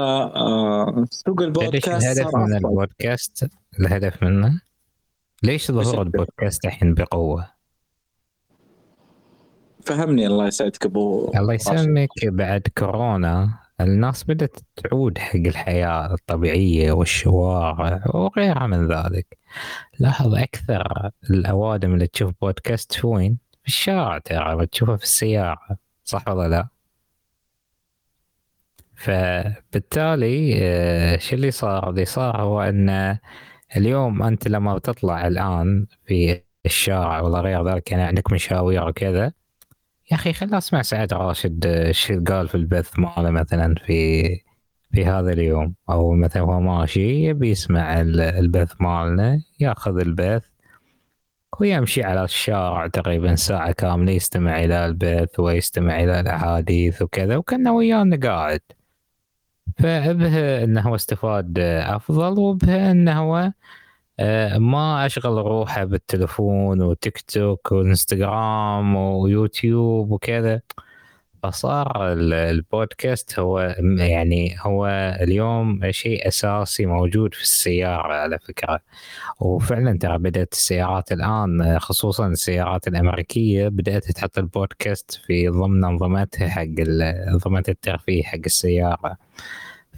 [SPEAKER 5] سوق البودكاست
[SPEAKER 1] الهدف من. البودكاست؟ الهدف منه؟ ليش ظهور البودكاست الحين بقوة؟
[SPEAKER 5] فهمني الله يسعدك أبو
[SPEAKER 1] الله. يسلمك بعد كورونا الناس بدأت تعود حق الحياة الطبيعية والشوارع وغيرها من ذلك لاحظ أكثر الأوادم اللي تشوف بودكاست في وين؟ في الشارع ترى بتشوفها في السيارة صح ولا لا؟ فبالتالي آه، شو اللي صار؟ اللي صار هو أن اليوم أنت لما بتطلع الآن في الشارع ولا غير ذلك يعني عندك مشاوير وكذا يا أخي خلنا اسمع سعد راشد إيش قال في البث ماله مثلا في في هذا اليوم؟ أو مثلا هو ماشي يبي يسمع ال- البث مالنا يأخذ البث ويمشي على الشارع تقريبا ساعة كاملة يستمع إلى البث ويستمع إلى الأحاديث وكذا وكأنه ويانا قاعد. فبه أنه هو استفاد أفضل وبه أنه هو ما أشغل روحه بالتلفون وتيك توك وإنستغرام ويوتيوب وكذا. فصار ال- البودكاست هو يعني هو اليوم شيء أساسي موجود في السيارة على فكرة. وفعلا ترى بدأت السيارات الآن خصوصا السيارات الأمريكية بدأت تحط البودكاست في ضمن انظمتها حق انظمه الترفيه حق السيارة.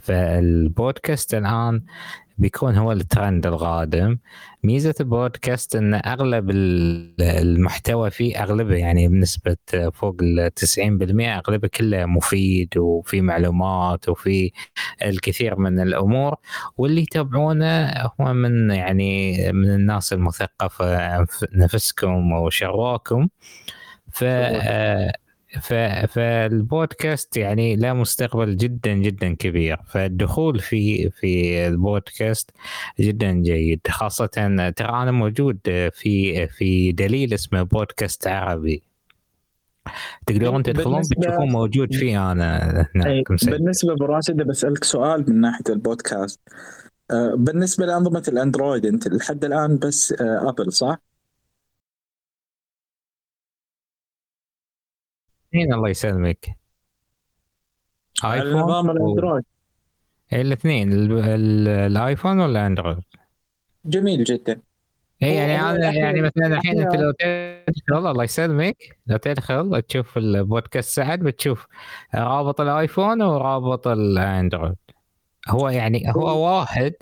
[SPEAKER 1] فالبودكاست الآن بيكون هو الترند القادم. ميزة البودكاست إن أغلب ال- المحتوى فيه اغلبه يعني بنسبة فوق ال 90% اغلبه كله مفيد وفي معلومات وفي الكثير من الأمور. واللي يتابعونه هو من يعني من الناس المثقفة نفسكم وشرواكم ف ف فالبودكاست يعني له مستقبل جدا جدا كبير. فالدخول في في البودكاست جدا جيد. خاصة ترى أنا موجود في في دليل اسمه بودكاست عربي. تقدرون تدخلون
[SPEAKER 5] بالنسبة-
[SPEAKER 1] بتشوفون موجود فيه أنا.
[SPEAKER 5] أي،
[SPEAKER 1] هناك مسجل.
[SPEAKER 5] بالنسبة براشد بسالك سؤال من ناحية البودكاست. آه، بالنسبة لأنظمة الأندرويد أنت لحد الآن بس آه، أبل صح؟
[SPEAKER 1] اثنين الله يسلمك؟ ايفون
[SPEAKER 5] الأندرويد.
[SPEAKER 1] الاثنين ال- ال- الآيفون والاندرويد
[SPEAKER 5] جميل جدا.
[SPEAKER 1] اي يعني
[SPEAKER 5] أنا
[SPEAKER 1] يعني مثلا الحين
[SPEAKER 5] أنت
[SPEAKER 1] لو تدخل الله يسلمك. لو تدخل تشوف البودكاست سعد بتشوف رابط الآيفون ورابط الأندرويد. هو يعني هو واحد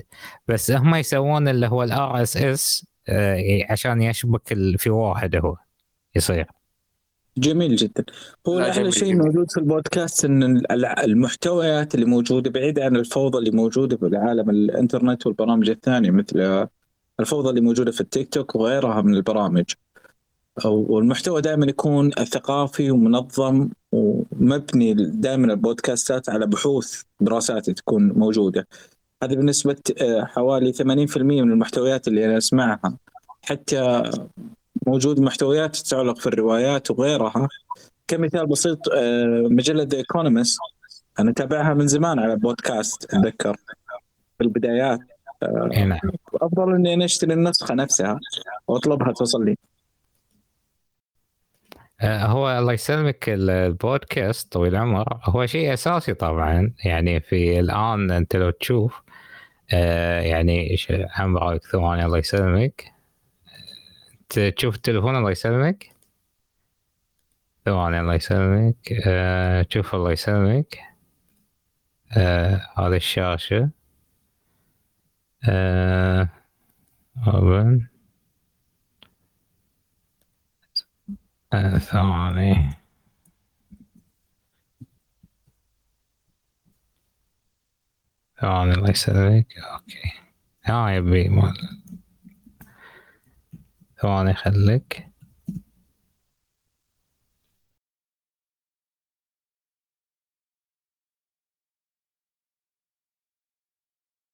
[SPEAKER 1] بس هم يسوون اللي هو ال RSS عشان يشبك في واحد هو يصير.
[SPEAKER 5] جميل جدا. هو أحلى
[SPEAKER 2] جميل
[SPEAKER 5] شيء
[SPEAKER 2] جدا.
[SPEAKER 5] موجود في البودكاست إن ال- المحتويات اللي موجودة بعيد عن الفوضى اللي موجودة في العالم الإنترنت والبرامج الثانية مثل الفوضى اللي موجودة في التيك توك وغيرها من البرامج. والمحتوى دائما يكون ثقافي ومنظم ومبني دائما البودكاستات على بحوث دراسات تكون موجودة. هذه بالنسبة آه، حوالي 80% من المحتويات اللي أنا أسمعها. حتى موجود محتويات تتعلق في الروايات وغيرها. كمثال بسيط آه، مجلة ذا ايكونومست أنا أتابعها من زمان على بودكاست أتذكر. في البدايات
[SPEAKER 1] إي نعم.
[SPEAKER 5] أفضل إني أنا أشتري النسخة نفسها وأطلبها توصل لي
[SPEAKER 1] آه، هو الله يسلمك ال- البودكاست طويل العمر. هو شيء أساسي طبعا. يعني في الآن أنت لو تشوف آه، يعني عمرك؟ ثواني الله يسلمك. تشوف التليفون الله يسلمك. ثواني الله يسلمك. آه، شوف الله يسلمك. آه، هذه الشاشة. آه، open. آه، ثواني. ثواني الله يسلمك. أوكي. ها يبي مال ثواني خليك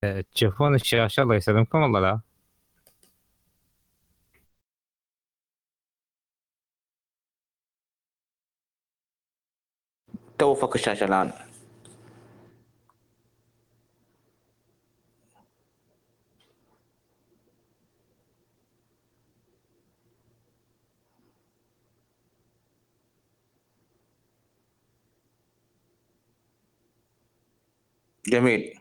[SPEAKER 1] آه، تشوفون الشاشة الله يسلمكم ولا لا؟
[SPEAKER 2] تو فك الشاشه جميل.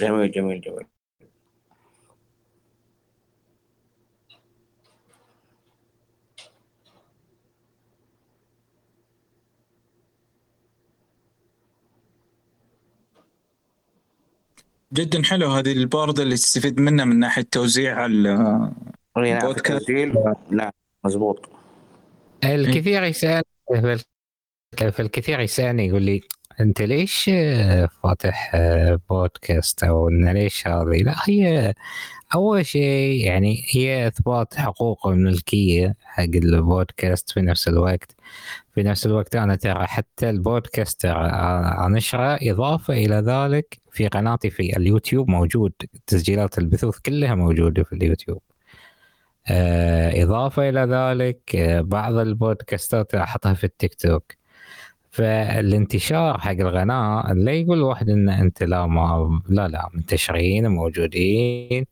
[SPEAKER 2] جميل جميل جميل.
[SPEAKER 5] جدا حلو هذه البوردة اللي تستفيد منها من ناحية توزيع ال-
[SPEAKER 2] اي نعم مزبوط
[SPEAKER 1] الكثير يسأل فالكثير يسألني يقول لي انت ليش آه، فاتح آه، بودكاست أو ان ليش هذه؟ لا هي اول شيء يعني هي اثبات حقوق الملكية حق البودكاست في نفس الوقت. في نفس الوقت أنا ترى حتى البودكاست ترى انشره إضافة إلى ذلك في قناتي في اليوتيوب موجود تسجيلات البثوث كلها موجودة في اليوتيوب. آه، إضافة إلى ذلك آه، بعض البودكاستات أحطها في التيك توك. فالانتشار حق الغناء لا يقول واحد إن أنت لا ما لا لا منتشرين موجودين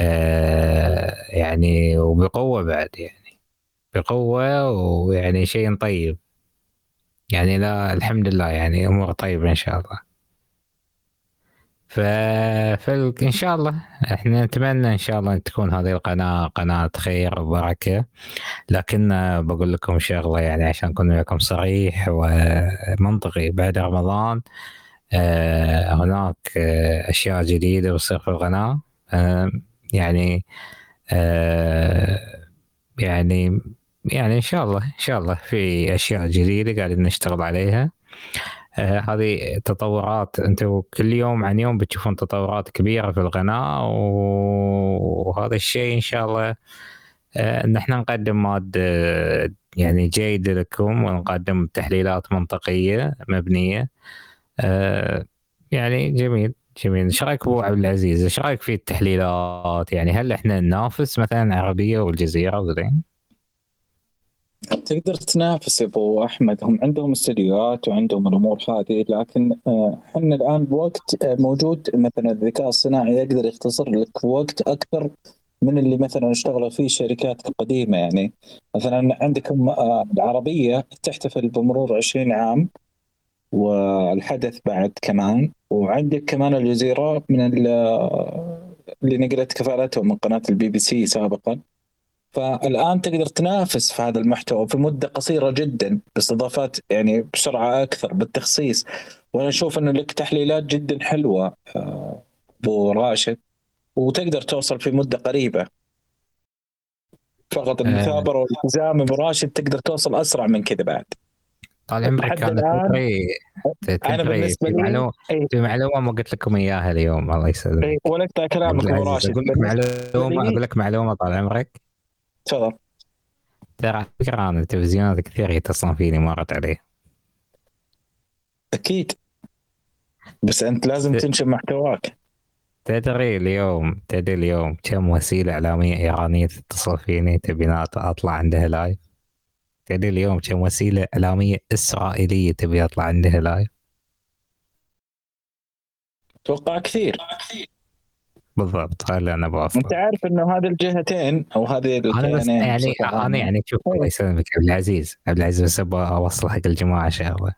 [SPEAKER 1] آه يعني وبقوة بعد يعني. بقوة ويعني شيء طيب. يعني لا الحمد لله يعني أمور طيبة إن شاء الله. ف... فإن شاء الله. إحنا نتمنى إن شاء الله تكون هذه القناة قناة خير وبركة. لكن بقول لكم شغلة يعني عشان أكون وياكم صريح ومنطقي. بعد رمضان آه، هناك آه، أشياء جديدة بتصير في القناة. آه، يعني يعني يعني إن شاء الله إن شاء الله في أشياء جديدة قاعدين نشتغل عليها. هذه تطورات أنتم كل يوم عن يوم بتشوفون تطورات كبيرة في الغناء وهذا الشيء إن شاء الله آه ان إحنا نقدم ماده يعني جيدة لكم ونقدم تحليلات منطقية مبنية. آه يعني جميل جميل. إيش رأيك أبو عبد العزيز؟ إيش رأيك في التحليلات؟ يعني هل إحنا ننافس مثلا عربيه والجزيرة وزين
[SPEAKER 5] تقدر تنافس أبو أحمد. هم عندهم استديوهات وعندهم الأمور هذه لكن آه، إحنا الآن بوقت آه، موجود مثلا الذكاء الصناعي يقدر يختصر لك وقت أكثر من اللي مثلا اشتغلوا فيه الشركات القديمه يعني. مثلا عندكم آه، العربية تحتفل بمرور 20 عام والحدث بعد كمان وعندك كمان الجزيرة من اللي نقلت كفالتهم من قناة البي بي سي سابقا. فالآن تقدر تنافس في هذا المحتوى في مدة قصيرة جدا باستضافات يعني بسرعة أكثر بالتخصيص. وأنا أشوف انه لك تحليلات جدا حلوة آه، أبو راشد. وتقدر توصل في مدة قريبة. فقط المثابرة والالتزام أبو راشد تقدر توصل أسرع من كذا بعد.
[SPEAKER 1] طال عمرك أنا أنا بالنسبة لي معلومه إيه. في معلومة ما قلت لكم إياها اليوم الله يسلمك.
[SPEAKER 5] إيه، ونقطع كلامك أبو راشد.
[SPEAKER 1] أقول لك معلومة أقول لك معلومة طال عمرك.
[SPEAKER 5] تفضل.
[SPEAKER 1] ترى فكرة أنا التلفزيونات كثير يتصلون فيني مرت عليه.
[SPEAKER 5] أكيد. بس أنت لازم تنشر محتواك.
[SPEAKER 1] تدري اليوم تدري اليوم كم وسيلة إعلامية إيرانية تتصل فيني تبي أطلع عندها live تدري اليوم كم وسيلة إعلامية إسرائيلية تبي أطلع عندها لايف
[SPEAKER 5] أتوقع كثير.
[SPEAKER 1] بالضبط هذا أنا بوصل
[SPEAKER 5] أنت عارف إنه هذه الجهتين أو هذه
[SPEAKER 1] أنا بس يعني أنا يعني شوف الله. يسلمك عبد العزيز عبد العزيز بس أبغى أوصل حق الجماعة شغله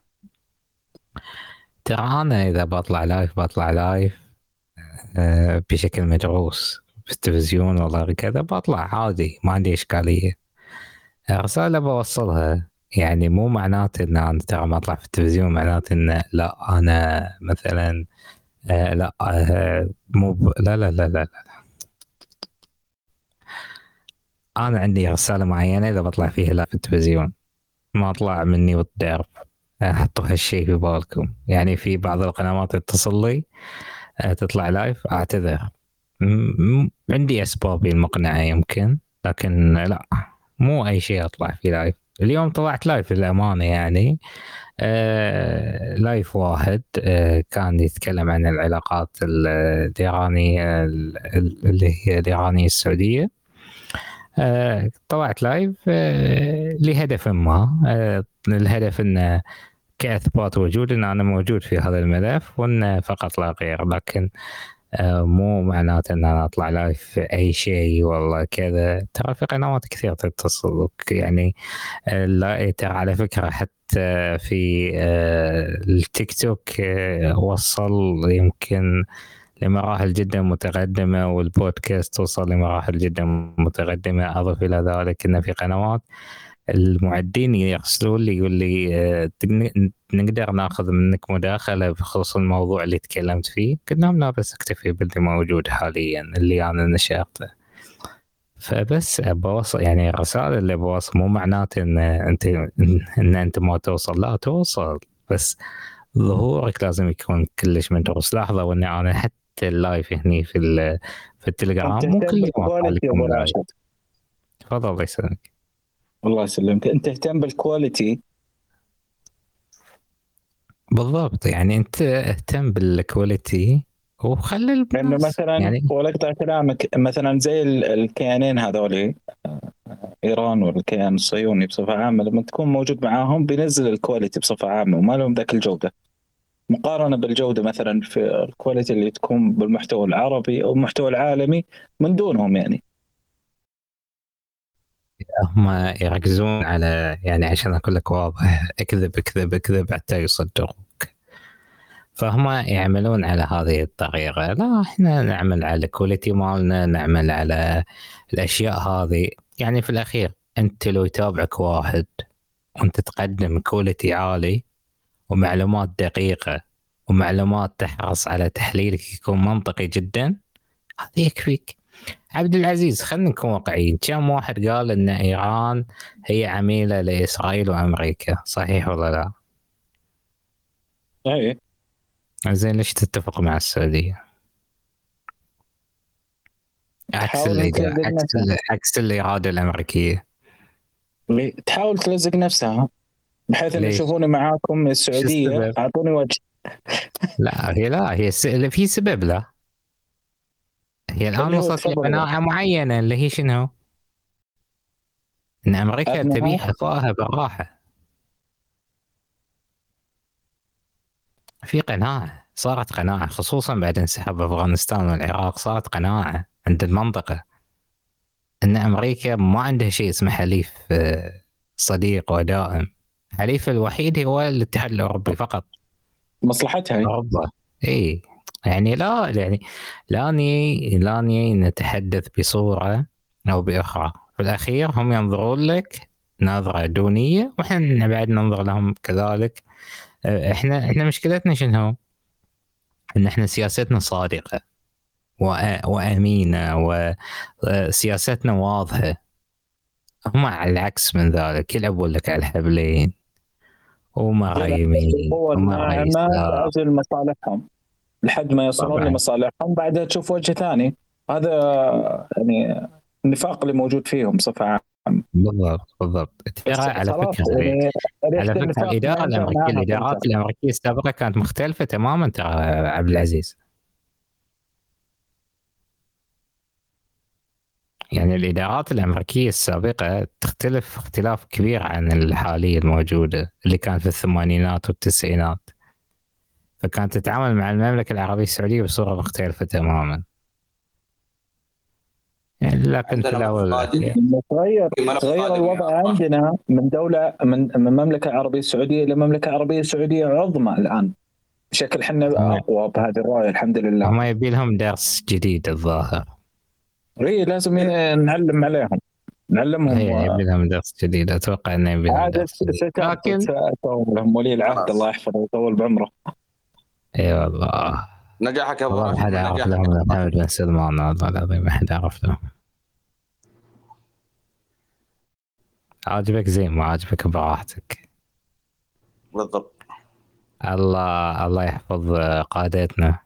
[SPEAKER 1] ترى أنا إذا بطلع live بطلع live آه، بشكل مدروس في التلفزيون ولا كذا بطلع عادي ما عندي إشكالية. رساله بوصلها يعني مو معناته إن أنا ترى ما أطلع في التلفزيون معناته إن لا أنا مثلا آه لا آه مو. لا, لا لا لا لا. أنا عندي رسالة معينة إذا بطلع فيها لا في التلفزيون. ما أطلع مني والدرب حطوا هالشيء في بالكم. يعني في بعض القنوات تتصل لي آه، تطلع live أعتذر. عندي اسبابي المقنعة يمكن لكن لا مو أي شيء أطلع فيه live اليوم طلعت live للأمانة يعني. آه live واحد. آه كان يتكلم عن العلاقات الإيرانية اللي هي الإيرانية السعودية. آه طلعت live آه لهدف ما. آه الهدف إنه كأثبات وجود ان أنا موجود في هذا الملف وإنه فقط لا غير. لكن مو معناته إن أنا أطلع live أي شيء والله كذا. ترى في قنوات كثير تتصل يعني آه، لا ترى على فكرة حتى في آه، التيك توك وصل يمكن لمراحل جدا متقدمة والبودكاست وصل لمراحل جدا متقدمة أضف إلى ذلك أن في قنوات المعدين يرسلوا لي يقول لي آه، نقدر ناخذ منك مداخلة بخصوص الموضوع اللي تكلمت فيه؟ قلنا لهم لا بس أكتفي باللي موجود حاليا اللي أنا نشرته. فبس بوصل يعني الرسائل اللي بوصل مو معناته إن أنت إن أنت ما توصل لا توصل. بس ظهورك لازم يكون كلش مدروس. لاحظوا ان أنا حتى ال live هني في في التليجرام مو كل يوم تفضل الله يسلمك.
[SPEAKER 5] الله يسلمك. أنت تهتم بال quality
[SPEAKER 1] بالضبط. يعني أنت اهتم بال quality وخلي الناس
[SPEAKER 5] لأنه مثلا
[SPEAKER 1] يعني
[SPEAKER 5] ولا اقطع كلامك مثلا زي ال- الكيانين هذول إيران والكيان الصهيوني بصفة عامة لما تكون موجود معاهم بينزل ال quality بصفة عامة وما لهم ذاك الجودة. مقارنة بالجودة مثلا في ال quality اللي تكون بالمحتوى العربي أو المحتوى العالمي من دونهم يعني.
[SPEAKER 1] هم يركزون على يعني عشان أقول لك واضح اكذب اكذب اكذب حتى يصدقوك فهم يعملون على هذه الطريقة. لا إحنا نعمل على ال quality مالنا نعمل على الأشياء هذه. يعني في الأخير أنت لو يتابعك واحد وأنت تقدم كواليتي عالي ومعلومات دقيقة ومعلومات تحرص على تحليلك يكون منطقي جدا هذا يكفيك. عبد العزيز خلينا نكون واقعيين. كم واحد قال إن إيران هي عميلة لإسرائيل وأمريكا؟ صحيح ولا لا؟
[SPEAKER 5] اي
[SPEAKER 1] زين ليش تتفق مع السعودية؟ عكس اللي عكس
[SPEAKER 5] نفسها.
[SPEAKER 1] ال- عكس الاراده الأمريكية
[SPEAKER 5] اللي تحاول تلزق نفسها بحيث ان
[SPEAKER 1] ليش؟
[SPEAKER 5] يشوفوني معاكم السعودية
[SPEAKER 1] السبب؟
[SPEAKER 5] أعطوني وجه
[SPEAKER 1] لا هي لا هي س... في سبب لا هي الآن
[SPEAKER 5] اللي
[SPEAKER 1] وصلت. لقناعه معينة اللي هي شنو؟ إن
[SPEAKER 5] أمريكا
[SPEAKER 1] تبي حفاها بالراحه في قناعة صارت قناعة خصوصا بعد انسحاب أفغانستان والعراق صارت قناعة عند المنطقة. إن أمريكا ما عندها شيء اسمه حليف آه، صديق ودائم. حليف الوحيد هو الاتحاد الأوروبي فقط.
[SPEAKER 5] مصلحتها هي.
[SPEAKER 1] أوروبا. إي. يعني لا يعني لا ني لا ني نتحدث بصورة أو بأخرى. في الأخير هم ينظرون لك نظرة دونية وإحنا بعد ننظر لهم كذلك. إحنا إحنا مشكلتنا شنو؟ إن إحنا سياستنا صادقة وأمينة وسياستنا واضحة. هم على العكس من ذلك. يلعبون لك على الحبلين. ومره يمين
[SPEAKER 5] القوة
[SPEAKER 1] ومره
[SPEAKER 5] الناعمة
[SPEAKER 1] يسار
[SPEAKER 5] لأجل مصالحهم لحد ما يصلون. لمصالحهم. بعدها تشوف وجه ثاني. هذا يعني النفاق اللي موجود فيهم بصفة عامة.
[SPEAKER 1] بالضبط بالضبط. ترى على فكرة
[SPEAKER 5] يعني
[SPEAKER 1] على
[SPEAKER 5] ريحة فكرة
[SPEAKER 1] الاداره الأمريكية
[SPEAKER 5] الإدارات.
[SPEAKER 1] الأمريكية السابقة كانت مختلفة تماما ترى عبد العزيز. يعني الإدارات الأمريكية السابقة تختلف اختلاف كبير عن الحالية الموجودة اللي كانت في الثمانينات والتسعينات. فكانت تتعامل مع المملكة العربية السعودية بصورة مختلفة تماما. يعني لكن في
[SPEAKER 5] الأول تغير تغير الوضع
[SPEAKER 2] أخوان.
[SPEAKER 5] عندنا من دولة من من مملكة عربية سعودية إلى مملكة عربية سعودية عظمى الآن. بشكل إحنا
[SPEAKER 1] تمام.
[SPEAKER 5] أقوى بهذه الرؤية الحمد لله.
[SPEAKER 1] هم يبي لهم درس جديد الظاهر.
[SPEAKER 5] إي لازم نعلم عليهم. نعلمهم
[SPEAKER 1] هي يبي لهم درس جديد. أتوقع إنه يبي لهم درس جديد. لكن
[SPEAKER 5] لهم ولي العهد. الله يحفظه ويطول بعمره.
[SPEAKER 1] إي والله.
[SPEAKER 2] نجاحك يا
[SPEAKER 1] أبو ما حد عرف. لهم محمد بن سلمان والله العظيم ما حد عرف لهم. عاجبك زين ما عاجبك براحتك
[SPEAKER 2] بالضبط.
[SPEAKER 1] الله الله يحفظ قادتنا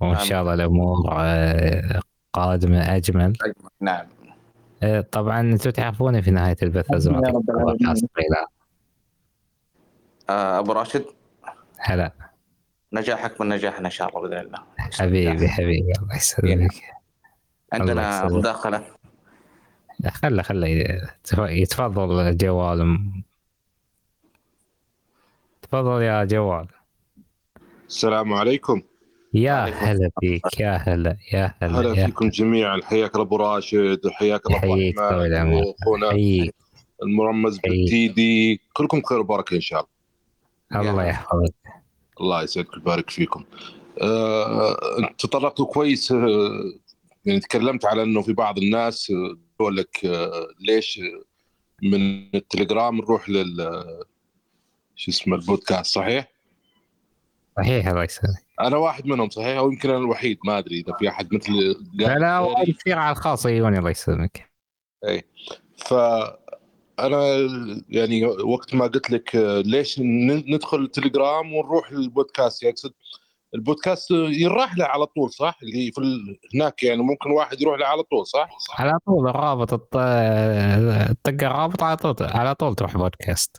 [SPEAKER 2] وإن.
[SPEAKER 1] شاء الله الأمور آه، قادمة أجمل.
[SPEAKER 2] نعم.
[SPEAKER 1] آه، طبعا أنتم تعرفوني في نهاية البث لازم اعطيكم.
[SPEAKER 2] آه، أبو راشد.
[SPEAKER 1] هلا.
[SPEAKER 2] نجاحك من نجاحنا إن شاء الله بإذن الله.
[SPEAKER 1] حبيبي حبيبي. الله يسلمك.
[SPEAKER 2] عندنا. مداخلة؟
[SPEAKER 1] خله خله. يتفضل جوال. تفضل يا جوال.
[SPEAKER 6] السلام عليكم.
[SPEAKER 1] يا هلا فيك. يا هلا يا هلا
[SPEAKER 6] هلا فيكم جميعا. حياك الله ابو راشد وحياك الله ابو
[SPEAKER 1] العمر. وأخونا
[SPEAKER 6] المرمز
[SPEAKER 1] حييك.
[SPEAKER 6] بالتيدي كلكم خير وبركة إن شاء الله.
[SPEAKER 1] الله يحفظك.
[SPEAKER 6] الله يسعدك ويبارك فيكم. آه، تطرقتوا كويس آه، يعني تكلمت على إنه في بعض الناس آه، يقول لك آه، ليش من التليجرام نروح لل شو اسمه البودكاست صحيح؟
[SPEAKER 1] صحيح الله يسلمك
[SPEAKER 6] أنا واحد منهم صحيح؟ أو يمكن أنا الوحيد ما أدري إذا في أحد مثل
[SPEAKER 1] لا لا كثير على الخاص يجوني الله يسلمك
[SPEAKER 6] فانا يعني وقت ما قلت لك ليش ندخل التليجرام ونروح للبودكاست يقصد البودكاست ينراح له على طول صح؟ اللي في ال- هناك يعني ممكن واحد يروح له على طول صح؟
[SPEAKER 1] على طول الرابط الط- تطق الرابط على طول على طول تروح بودكاست.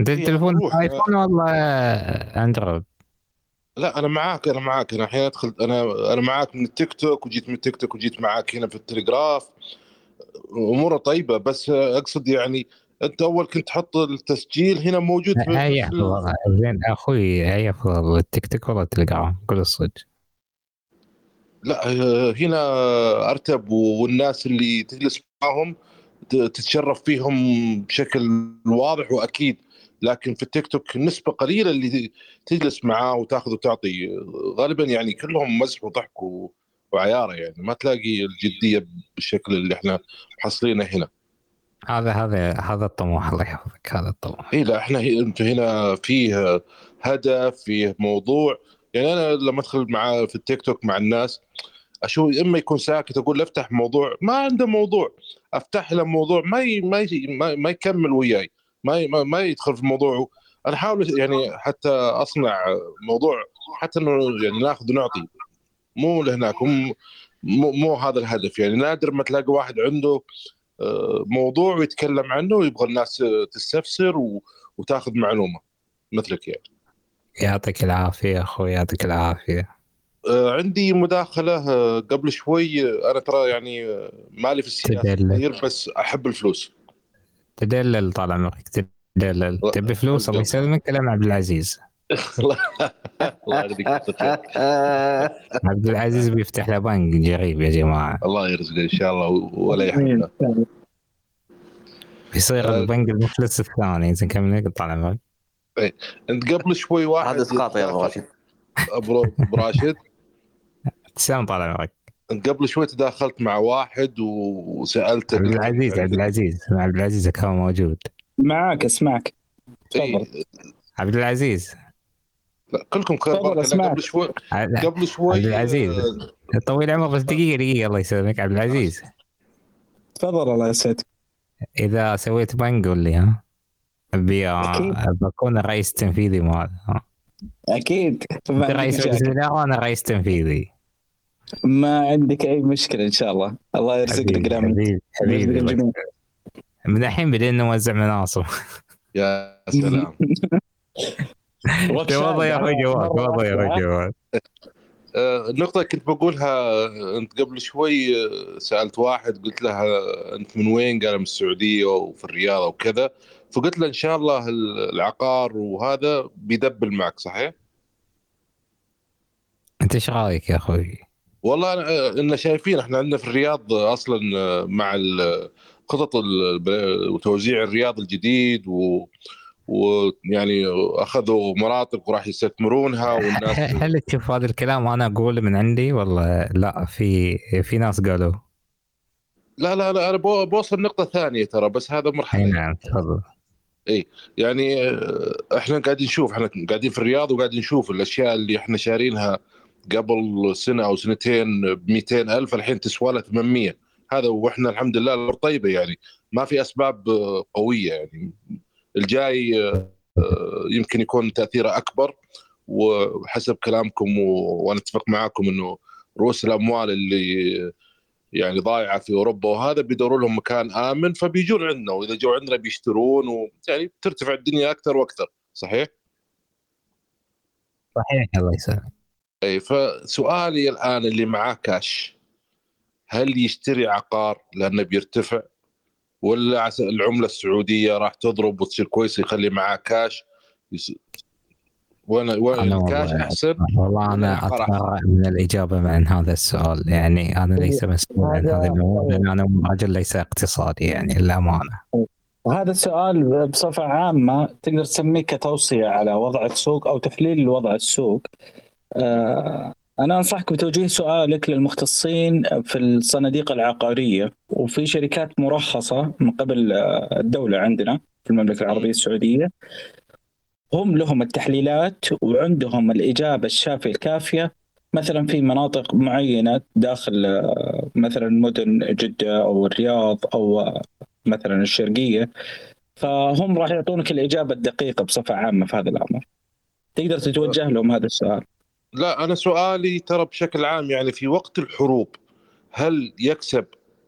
[SPEAKER 1] أنت
[SPEAKER 6] هي
[SPEAKER 1] التليفون. آيفون ولا أندرويد؟
[SPEAKER 6] لا أنا معاك أنا معاك. أنا الحين أدخل أنا أنا معاك من التيك توك وجيت من التيك توك وجيت معاك هنا في التليجراف. أموره طيبة بس أقصد يعني أنت أول كنت تحط التسجيل هنا موجود في
[SPEAKER 1] اي
[SPEAKER 6] في-
[SPEAKER 1] افضل زين أخوي اي افضل التيك توك ولا التليجرام قول الصدق.
[SPEAKER 6] لا هنا أرتب والناس اللي تجلس معاهم تتشرف فيهم بشكل واضح وأكيد لكن في التيك توك نسبة قليلة اللي تجلس معاه وتاخذ وتعطي غالبا يعني كلهم مزح وضحك و- وعياره يعني ما تلاقي الجدية بالشكل اللي إحنا محصلينه هنا.
[SPEAKER 1] هذا هذا هذا الطموح الله يحفظك هذا الطموح.
[SPEAKER 6] اي لا إحنا هي- أنت هنا فيه هدف فيه موضوع. يعني أنا لما أدخل مع في التيك توك مع الناس أشوف إما يكون ساكت أقول له أفتح موضوع ما عنده موضوع. أفتح له موضوع ما ي... ما ي... ما, يكمل وياي. ما ي... ما- يدخل في موضوع. أنا أحاول يعني حتى أصنع موضوع حتى إنه يعني ناخذ ونعطي. مو لهناك مو مو, مو هذا الهدف. يعني نادر ما تلاقي واحد عنده آه، موضوع ويتكلم عنه ويبغى الناس تستفسر. وتاخذ معلومة مثلك يعني.
[SPEAKER 1] يعطيك العافية أخوي يعطيك العافية.
[SPEAKER 6] آه، عندي مداخلة آه، قبل شوي أنا ترى يعني مالي في
[SPEAKER 1] السياسة.
[SPEAKER 6] كثير بس أحب الفلوس.
[SPEAKER 1] تدلل طال عمرك تدلل. تبي فلوس الله يسلمك؟ كلام عبد العزيز. [LAUGHS]
[SPEAKER 6] الله يرزقك [LAUGHS]
[SPEAKER 1] عبد العزيز بيفتح له بنك قريب يا جماعة.
[SPEAKER 6] الله يرزقه إن شاء الله ولا يحرمنا.
[SPEAKER 1] بيصير
[SPEAKER 6] آه.
[SPEAKER 1] البنك المفلس الثاني. زين كمل طال عمرك
[SPEAKER 6] أنت قبل شوي واحد
[SPEAKER 2] هذا إسقاط يا أبو راشد.
[SPEAKER 6] أبو أبو راشد.
[SPEAKER 1] تسلم طال عمرك
[SPEAKER 6] أنت قبل شوي تداخلت مع واحد وسألته.
[SPEAKER 1] عبد العزيز عبد العزيز. عبد العزيز كان موجود.
[SPEAKER 5] معاك أسمعك.
[SPEAKER 6] إيه،
[SPEAKER 5] تفضل
[SPEAKER 1] عبد العزيز.
[SPEAKER 6] كلكم خير
[SPEAKER 5] تفضل،
[SPEAKER 6] بارك الله. قبل شوي
[SPEAKER 1] عبد
[SPEAKER 6] قبل شوي
[SPEAKER 1] عبد العزيز.
[SPEAKER 6] آه،
[SPEAKER 1] طويل العمر بس دقيقة دقيقة الله يسلمك عبد العزيز.
[SPEAKER 5] تفضل الله يسعدك.
[SPEAKER 1] إذا سويت بنك قول لي ها؟ أبي
[SPEAKER 5] أكيد.
[SPEAKER 1] بكون الرئيس التنفيذي مال ها.
[SPEAKER 5] أكيد.
[SPEAKER 1] رئيس وأنا رئيس تنفيذي.
[SPEAKER 5] ما عندك أي مشكلة إن شاء الله. الله يرزقنا
[SPEAKER 1] حبيبي
[SPEAKER 5] قدام
[SPEAKER 1] حبيبي حبيبي. من الحين بدينا نوزع مناصب.
[SPEAKER 6] يا سلام. [LAUGHS] [LAUGHS]
[SPEAKER 1] تفضل يا أخوي جواد تفضل يا أخوي جواد
[SPEAKER 6] آه، النقطة كنت بقولها آه، أنت قبل شوي آه، سألت واحد قلت له آه، أنت من وين؟ قال من السعودية وفي الرياض وكذا فقلت له إن شاء الله العقار وهذا بيدبل معك صحيح؟
[SPEAKER 1] أنت إيش رأيك يا أخوي؟
[SPEAKER 6] والله أنا آه، إن شايفين إحنا عندنا في الرياض آه، أصلا آه، مع خطط وتوزيع الرياض الجديد و ويعني أخذوا مناطق وراح يستثمرونها [LAUGHS] والناس
[SPEAKER 1] هل تشوف هذا الكلام أنا أقوله من عندي ولا لا؟ في في ناس قالوا.
[SPEAKER 6] لا لا لا أنا بو- بوصل نقطه ثانية ترى بس هذا
[SPEAKER 1] أي
[SPEAKER 6] مرحله
[SPEAKER 1] نعم تفضل.
[SPEAKER 6] يعني آه، إحنا قاعدين نشوف إحنا قاعدين في الرياض وقاعدين نشوف الأشياء اللي إحنا شارينها قبل سنة أو سنتين ب 200 ألف الحين تسوى لها 800 هذا وإحنا الحمد لله الأمور طيبة يعني ما في أسباب آه، قوية يعني. الجاي آه، يمكن يكون تأثيره أكبر وحسب كلامكم و- وأنا أتفق معاكم إنه رؤوس الأموال اللي يعني ضايعة في أوروبا وهذا بيدوروا لهم مكان آمن فبيجون عندنا وإذا جو عندنا بيشترون ويعني ترتفع الدنيا أكثر وأكثر صحيح؟
[SPEAKER 1] صحيح الله يسلمك
[SPEAKER 6] اي فسؤالي الآن اللي معاه كاش هل يشتري عقار لأنه بيرتفع ولا عس- العملة السعودية راح تضرب وتصير كويسه يخلي معاه كاش يس... وين وين
[SPEAKER 1] أنا
[SPEAKER 6] الكاش احسن
[SPEAKER 1] والله
[SPEAKER 6] أنا
[SPEAKER 1] اتبرع من الإجابة عن هذا السؤال. يعني أنا ليس مسؤول عن
[SPEAKER 5] هذا-
[SPEAKER 1] هذه الأمور لأن أنا رجل ليس اقتصادي يعني للامانه
[SPEAKER 5] وهذا السؤال بصفة عامة تقدر تسميه كتوصية على وضع السوق أو تحليل لوضع السوق. آه، أنا أنصحك بتوجيه سؤالك للمختصين في الصناديق العقارية وفي شركات مرخصة من قبل آه، الدولة عندنا في المملكة العربية السعودية هم لهم التحليلات وعندهم الإجابة الشافية الكافية مثلا في مناطق معينة داخل آه، مثلا مدن جدة أو الرياض أو آه، مثلا الشرقية فهم راح يعطونك الإجابة الدقيقة بصفة عامة في هذا الأمر. تقدر تتوجه لهم هذا السؤال.
[SPEAKER 6] لا أنا سؤالي ترى بشكل عام يعني في وقت الحروب هل يكسب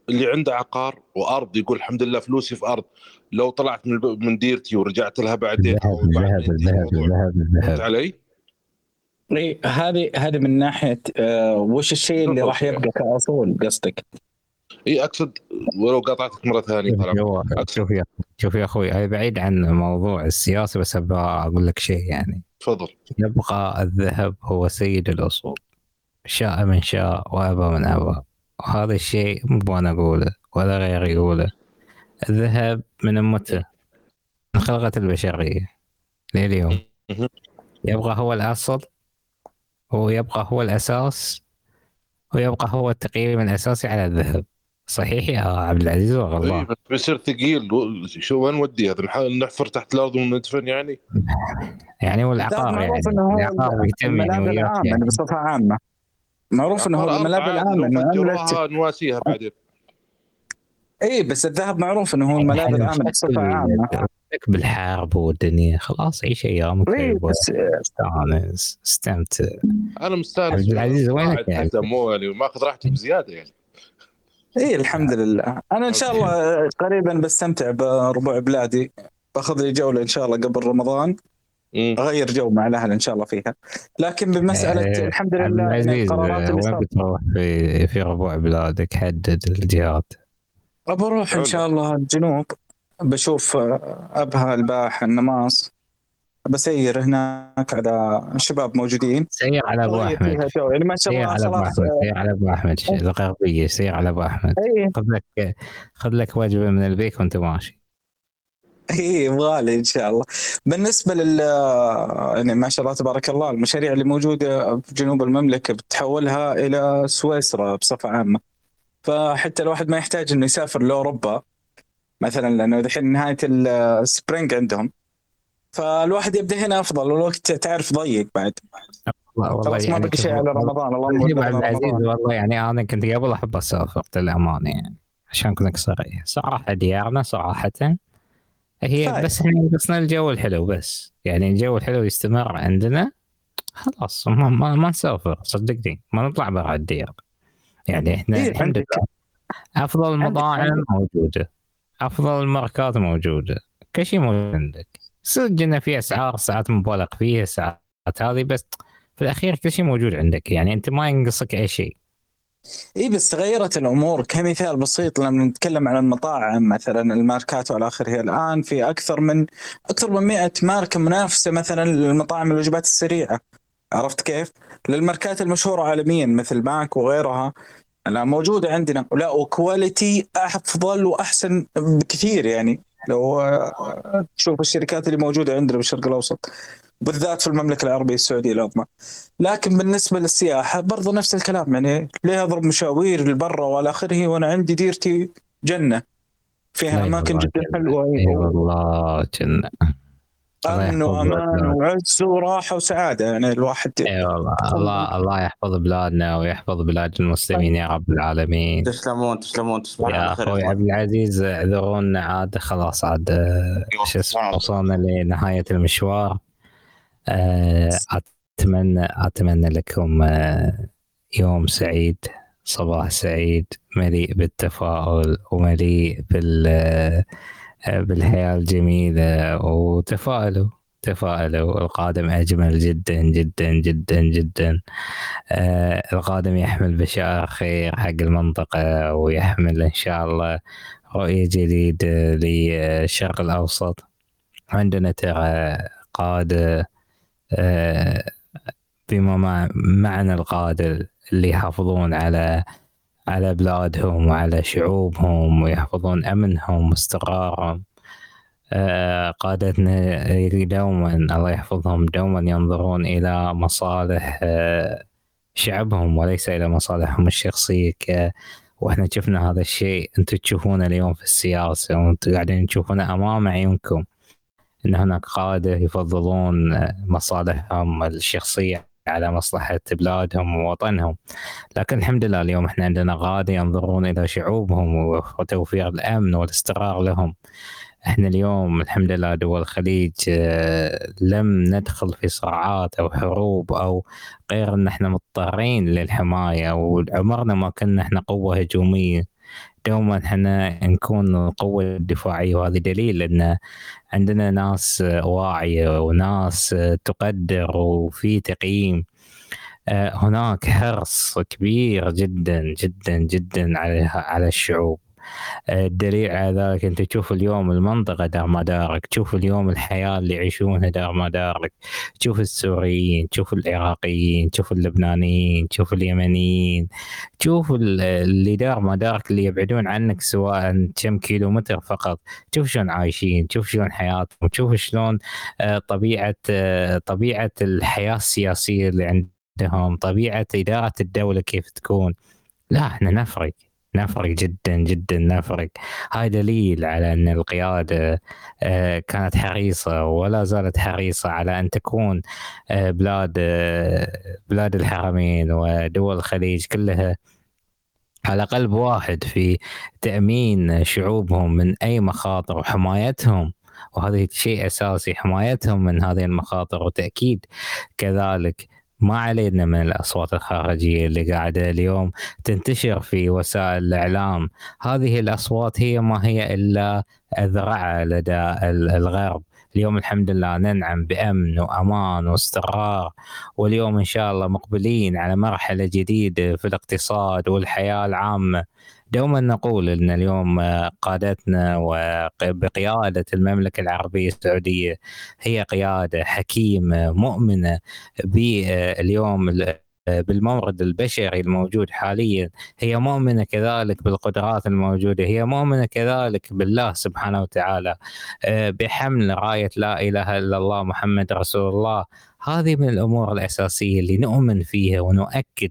[SPEAKER 6] اللي عنده عقار وأرض يقول الحمد لله فلوسي في أرض لو طلعت من من ديرتي ورجعت لها بعدين؟
[SPEAKER 1] الذهب
[SPEAKER 6] أو بعد
[SPEAKER 1] الذهب
[SPEAKER 6] علي؟
[SPEAKER 5] إيه، هذه هذه من ناحية آه وش الشيء اللي راح يبقى كأصول؟ قصدك؟
[SPEAKER 6] إي أقصد ولو قاطعتك مرة ثانية
[SPEAKER 1] شوف يا شوف يا أخوي هذا بعيد عن موضوع السياسي بس أبغى أقول لك شيء يعني.
[SPEAKER 6] تفضل.
[SPEAKER 1] يبقى الذهب هو سيد الأصول. شاء من شاء وأبى من أبى. وهذا الشيء مو أنا أقوله ولا غيري يقوله. الذهب من متى انخلقت البشرية لليوم.
[SPEAKER 6] مهم.
[SPEAKER 1] يبقى هو الأصل ويبقى هو الأساس ويبقى هو التقييم الأساسي على الذهب. صحيح يا عبد العزيز
[SPEAKER 6] إيه
[SPEAKER 1] والله
[SPEAKER 6] بس بيصير ثقيل. شو وين نودي هذا نحاول نحفر تحت الأرض وندفن يعني؟
[SPEAKER 1] يعني يعني
[SPEAKER 5] هو
[SPEAKER 1] العقار يعني وياك
[SPEAKER 5] العام يعني.
[SPEAKER 1] يعني.
[SPEAKER 5] بصفة عامة. معروف إنه هو الملاذ العام
[SPEAKER 6] إنه نواسيها بعدين.
[SPEAKER 5] اي بس الذهب معروف إنه هو الملاذ
[SPEAKER 1] يعني
[SPEAKER 5] العام بصفة
[SPEAKER 1] عامة. بالحرب والدنيا. خلاص عيش أيامك
[SPEAKER 5] إيه بس
[SPEAKER 1] استانس استمتع.
[SPEAKER 6] أنا مستانس.
[SPEAKER 1] عبد العزيز وينك
[SPEAKER 6] قاعد
[SPEAKER 1] يعني؟
[SPEAKER 6] مو يعني ماخذ راحتي بزيادة يعني.
[SPEAKER 5] اي الحمد لله. أنا إن شاء الله قريبا بستمتع بربوع بلادي. باخذ لي جولة إن شاء الله قبل رمضان.
[SPEAKER 6] مم.
[SPEAKER 5] أغير جو مع الأهل إن شاء الله فيها. لكن بمسألة
[SPEAKER 1] إيه،
[SPEAKER 5] الحمد لله يعني اللي
[SPEAKER 1] وين بتروح في في ربوع بلادك؟ حدد الجهات.
[SPEAKER 5] بروح
[SPEAKER 6] إن.
[SPEAKER 5] شاء الله الجنوب. بشوف آه، أبها الباحة النماص. بسير هناك على شباب موجودين.
[SPEAKER 1] سير على أبو
[SPEAKER 5] أغير أحمد. يعني ما شاء
[SPEAKER 1] سير
[SPEAKER 5] الله
[SPEAKER 1] على
[SPEAKER 5] أبو
[SPEAKER 1] أحمد سير على أبو أحمد. الغربيه سير على أبو أحمد.
[SPEAKER 5] اي
[SPEAKER 1] خذ لك خذ لك وجبة من البيك وأنت ماشي.
[SPEAKER 5] اي يبغالي إن شاء الله. بالنسبة لل يعني ما شاء الله تبارك الله المشاريع اللي موجودة في جنوب المملكة بتحولها إلى سويسرا بصفة عامة. فحتى الواحد ما يحتاج إنه يسافر لأوروبا. مثلا لأنه دحين نهاية السبرينج عندهم. فالواحد يبدأ هنا أفضل والوقت تعرف ضيق بعد.
[SPEAKER 1] والله
[SPEAKER 5] خلاص ما بقي شيء على رمضان بلغنا
[SPEAKER 1] عبد العزيز والله يعني أنا كنت قبل أحب اسافر للامانه يعني عشان اكون صريح صراحة ديارنا صراحة هي
[SPEAKER 5] طيب.
[SPEAKER 1] بس إحنا نقصنا الجو الحلو بس. يعني الجو الحلو يستمر عندنا خلاص ما, ما, ما نسافر صدقني ما نطلع برا الديار. يعني إحنا
[SPEAKER 5] إيه،
[SPEAKER 1] الحمد لله. أفضل المطاعم. موجودة أفضل الماركات موجودة كل شيء موجود عندك. صدق إنه في أسعار ساعات مبالغ فيها ساعات هذه بس في الأخير كل شيء موجود عندك. يعني أنت ما ينقصك أي شيء.
[SPEAKER 5] اي بس تغيرت الأمور. كمثال بسيط لما نتكلم عن المطاعم مثلا الماركات والى اخره الآن في أكثر من أكثر من 100 ماركة منافسة مثلا للمطاعم الوجبات السريعة. عرفت كيف؟ للماركات المشهورة عالميا مثل ماك وغيرها. لا موجودة عندنا. ولا و quality أفضل وأحسن بكثير يعني. لو تشوف الشركات اللي موجودة عندنا بالشرق الأوسط بالذات في المملكة العربية السعودية العظمى لكن بالنسبة للسياحة برضه نفس الكلام يعني ليه أضرب مشاوير لبرا والى آخره وأنا عندي ديرتي جنة؟ فيها
[SPEAKER 1] أماكن
[SPEAKER 5] جدا. حلوة.
[SPEAKER 1] اي والله الله
[SPEAKER 5] امن
[SPEAKER 1] وأمان.
[SPEAKER 5] وعز وراحة وسعادة. يعني الواحد
[SPEAKER 1] إي والله الله الله يحفظ بلادنا ويحفظ بلاد المسلمين يا رب العالمين.
[SPEAKER 2] تسلمون تسلمون تصبحون
[SPEAKER 1] يا
[SPEAKER 2] على خير
[SPEAKER 1] أخوي
[SPEAKER 2] يا
[SPEAKER 1] عبد العزيز اعذرونا عاد خلاص عاد آه، شو اسمه وصلنا لنهاية المشوار. آه، أتمنى أتمنى لكم آه، يوم سعيد صباح سعيد مليء بالتفاؤل ومليء بال بالحياة الجميلة وتفائلوا تفائلوا القادم أجمل جدا جدا جدا جدا. آه القادم يحمل بشائر خير حق المنطقة ويحمل إن شاء الله رؤية جديدة للشرق الأوسط. عندنا ترى قادة آه بما مع معنى القادة اللي يحافظون على على بلادهم وعلى شعوبهم ويحفظون أمنهم واستقرارهم. آه، قادتنا دوما الله يحفظهم دوما ينظرون إلى مصالح آه، شعبهم وليس إلى مصالحهم الشخصية. ك وإحنا شفنا هذا الشيء أنتم تشوفونه اليوم في السياسة وأنتم قاعدين تشوفونه أمام عيونكم إن هناك قادة يفضلون آه، مصالحهم الشخصية. على مصلحة بلادهم ووطنهم. لكن الحمد لله اليوم إحنا عندنا قاده ينظرون إلى شعوبهم وتوفير الأمن والاستقرار لهم. إحنا اليوم الحمد لله دول الخليج آه، لم ندخل في صراعات أو حروب أو غير إن إحنا مضطرين للحماية وعمرنا ما كنا إحنا قوة هجومية. دوما إحنا نكون القوة الدفاعية وهذا دليل أن عندنا ناس واعية وناس تقدر وفي تقييم. آه، هناك حرص كبير جدا جدا جدا على على الشعوب. الدليل على ذلك أنت تشوف اليوم المنطقة دار مدارك تشوف اليوم الحياة اللي يعيشونها دار مدارك تشوف السوريين تشوف العراقيين تشوف اللبنانيين تشوف اليمنيين تشوف اللي دار مدارك اللي يبعدون عنك سواء كم كيلو متر فقط تشوف شلون عايشين تشوف شلون حياتهم تشوف شلون آه، طبيعة آه، طبيعة الحياة السياسية اللي عندهم طبيعة إدارة الدولة كيف تكون. لا إحنا نفرق. نفرق جدا جدا نفرق هاي دليل على أن القيادة آه، كانت حريصة ولا زالت حريصة على أن تكون آه، بلاد آه، بلاد الحرمين ودول الخليج كلها على قلب واحد في تأمين شعوبهم من أي مخاطر وحمايتهم. وهذا شيء أساسي حمايتهم من هذه المخاطر. وتأكيد كذلك ما علينا من الأصوات الخارجية اللي قاعدة اليوم تنتشر في وسائل الإعلام. هذه الأصوات هي ما هي إلا اذرعه لدى الغرب. اليوم الحمد لله ننعم بأمن وأمان واستقرار واليوم إن شاء الله مقبلين على مرحلة جديدة في الاقتصاد والحياة العامة. دوما نقول إن اليوم قادتنا وبقياده المملكة العربية السعودية هي قيادة حكيمة مؤمنة باليوم بالمورد البشري الموجود حاليا. هي مؤمنة كذلك بالقدرات الموجودة. هي مؤمنة كذلك بالله سبحانه وتعالى بحمل راية لا إله إلا الله محمد رسول الله. هذه من الأمور الأساسية اللي نؤمن فيها ونؤكد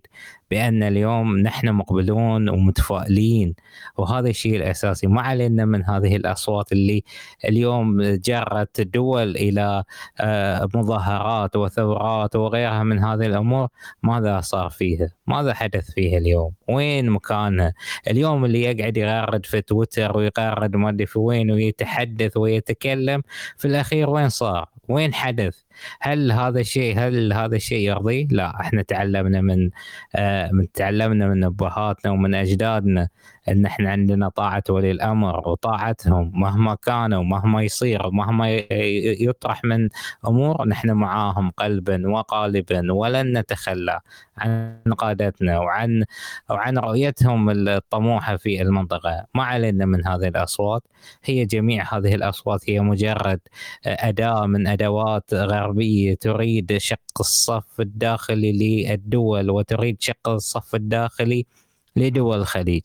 [SPEAKER 1] بأن اليوم نحن مقبلون ومتفائلين وهذا الشيء الأساسي ما علينا من هذه الأصوات اللي اليوم جرت الدول إلى آه، مظاهرات وثورات وغيرها من هذه الأمور ماذا صار فيها؟ ماذا حدث فيها اليوم؟ وين مكانها؟ اليوم اللي يقعد يغرد في تويتر ويغرد ما أدري في وين ويتحدث ويتكلم في الأخير وين صار؟ وين حدث؟ هل هذا الشيء هل هذا الشيء يرضي؟ لا إحنا تعلمنا من من تعلمنا من أبهاتنا ومن أجدادنا. إن إحنا عندنا طاعة ولي الأمر وطاعتهم مهما كان ومهما يصير ومهما يطرح من أمور نحن معاهم قلبا وقالبا ولن نتخلى عن قادتنا وعن وعن رؤيتهم الطموحة في المنطقة. ما علينا من هذه الأصوات. هي جميع هذه الأصوات هي مجرد أداة من أدوات غربية تريد شق الصف الداخلي للدول وتريد شق الصف الداخلي لدول الخليج.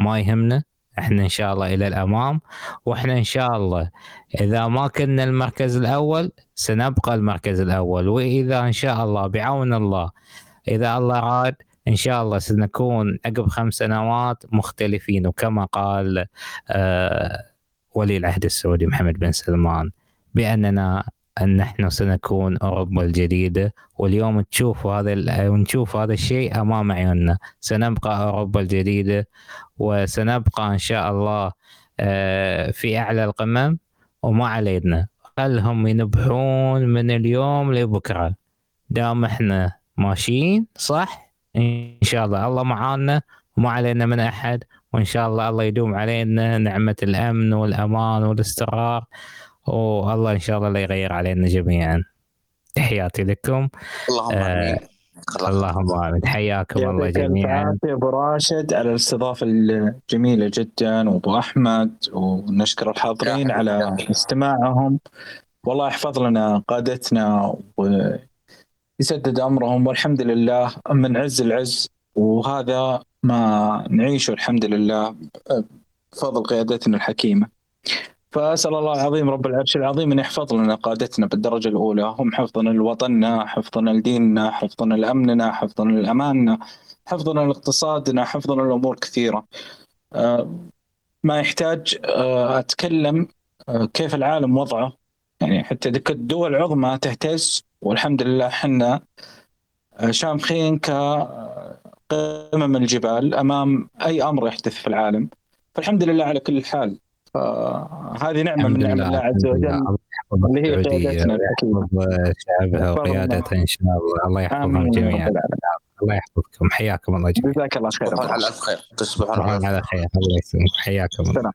[SPEAKER 1] ما يهمنا إحنا إن شاء الله إلى الأمام. وإحنا إن شاء الله إذا ما كنا المركز الأول سنبقى المركز الأول. وإذا إن شاء الله بعون الله إذا الله راد إن شاء الله سنكون عقب خمس سنوات مختلفين. وكما قال آه ولي العهد السعودي محمد بن سلمان بأننا أن نحن سنكون أوروبا الجديدة واليوم تشوفوا هذا ونشوف هذا الشيء أمام عيوننا. سنبقى أوروبا الجديدة وسنبقى إن شاء الله آه، في أعلى القمم وما علينا. خلهم ينبحون من اليوم لبكرة. دام إحنا ماشيين صح إن شاء الله. الله معانا وما علينا من أحد. وإن شاء الله الله يدوم علينا نعمة الأمن والأمان والاستقرار. والله إن شاء الله لا يغير علينا جميعا. تحياتي لكم.
[SPEAKER 2] اللهم آمين.
[SPEAKER 1] آه اللهم آمين. حياكم الله جميعا.
[SPEAKER 5] أبو راشد. على الاستضافة الجميلة جدا وأبو أحمد ونشكر الحاضرين على استماعهم. والله يحفظ لنا قادتنا ويسدد أمرهم والحمد لله من عز العز. وهذا ما نعيشه الحمد لله بفضل قيادتنا الحكيمة. فأسأل الله العظيم رب العرش العظيم أن يحفظ لنا قادتنا بالدرجة الأولى هم حفظنا لوطننا حفظنا لديننا حفظنا لأمننا حفظنا لأماننا حفظنا لاقتصادنا حفظنا لامور كثيرة. آه، ما يحتاج آه، أتكلم آه، كيف العالم وضعه. يعني حتى الدول العظمى تهتز والحمد لله إحنا شامخين كقمم الجبال أمام أي أمر يحدث في العالم. فالحمد لله على كل حال. فهذه نعمة من نعم الله عز وجل. اللي هي قيادتنا
[SPEAKER 1] شعبها وقيادتها إن شاء الله. الله يحفظهم جميعا. الله يحفظكم. حياكم الله
[SPEAKER 5] جميعا. جزاك الله خير
[SPEAKER 2] على خير تصبحون
[SPEAKER 1] على خير. الله يسلمك. حياكم الله.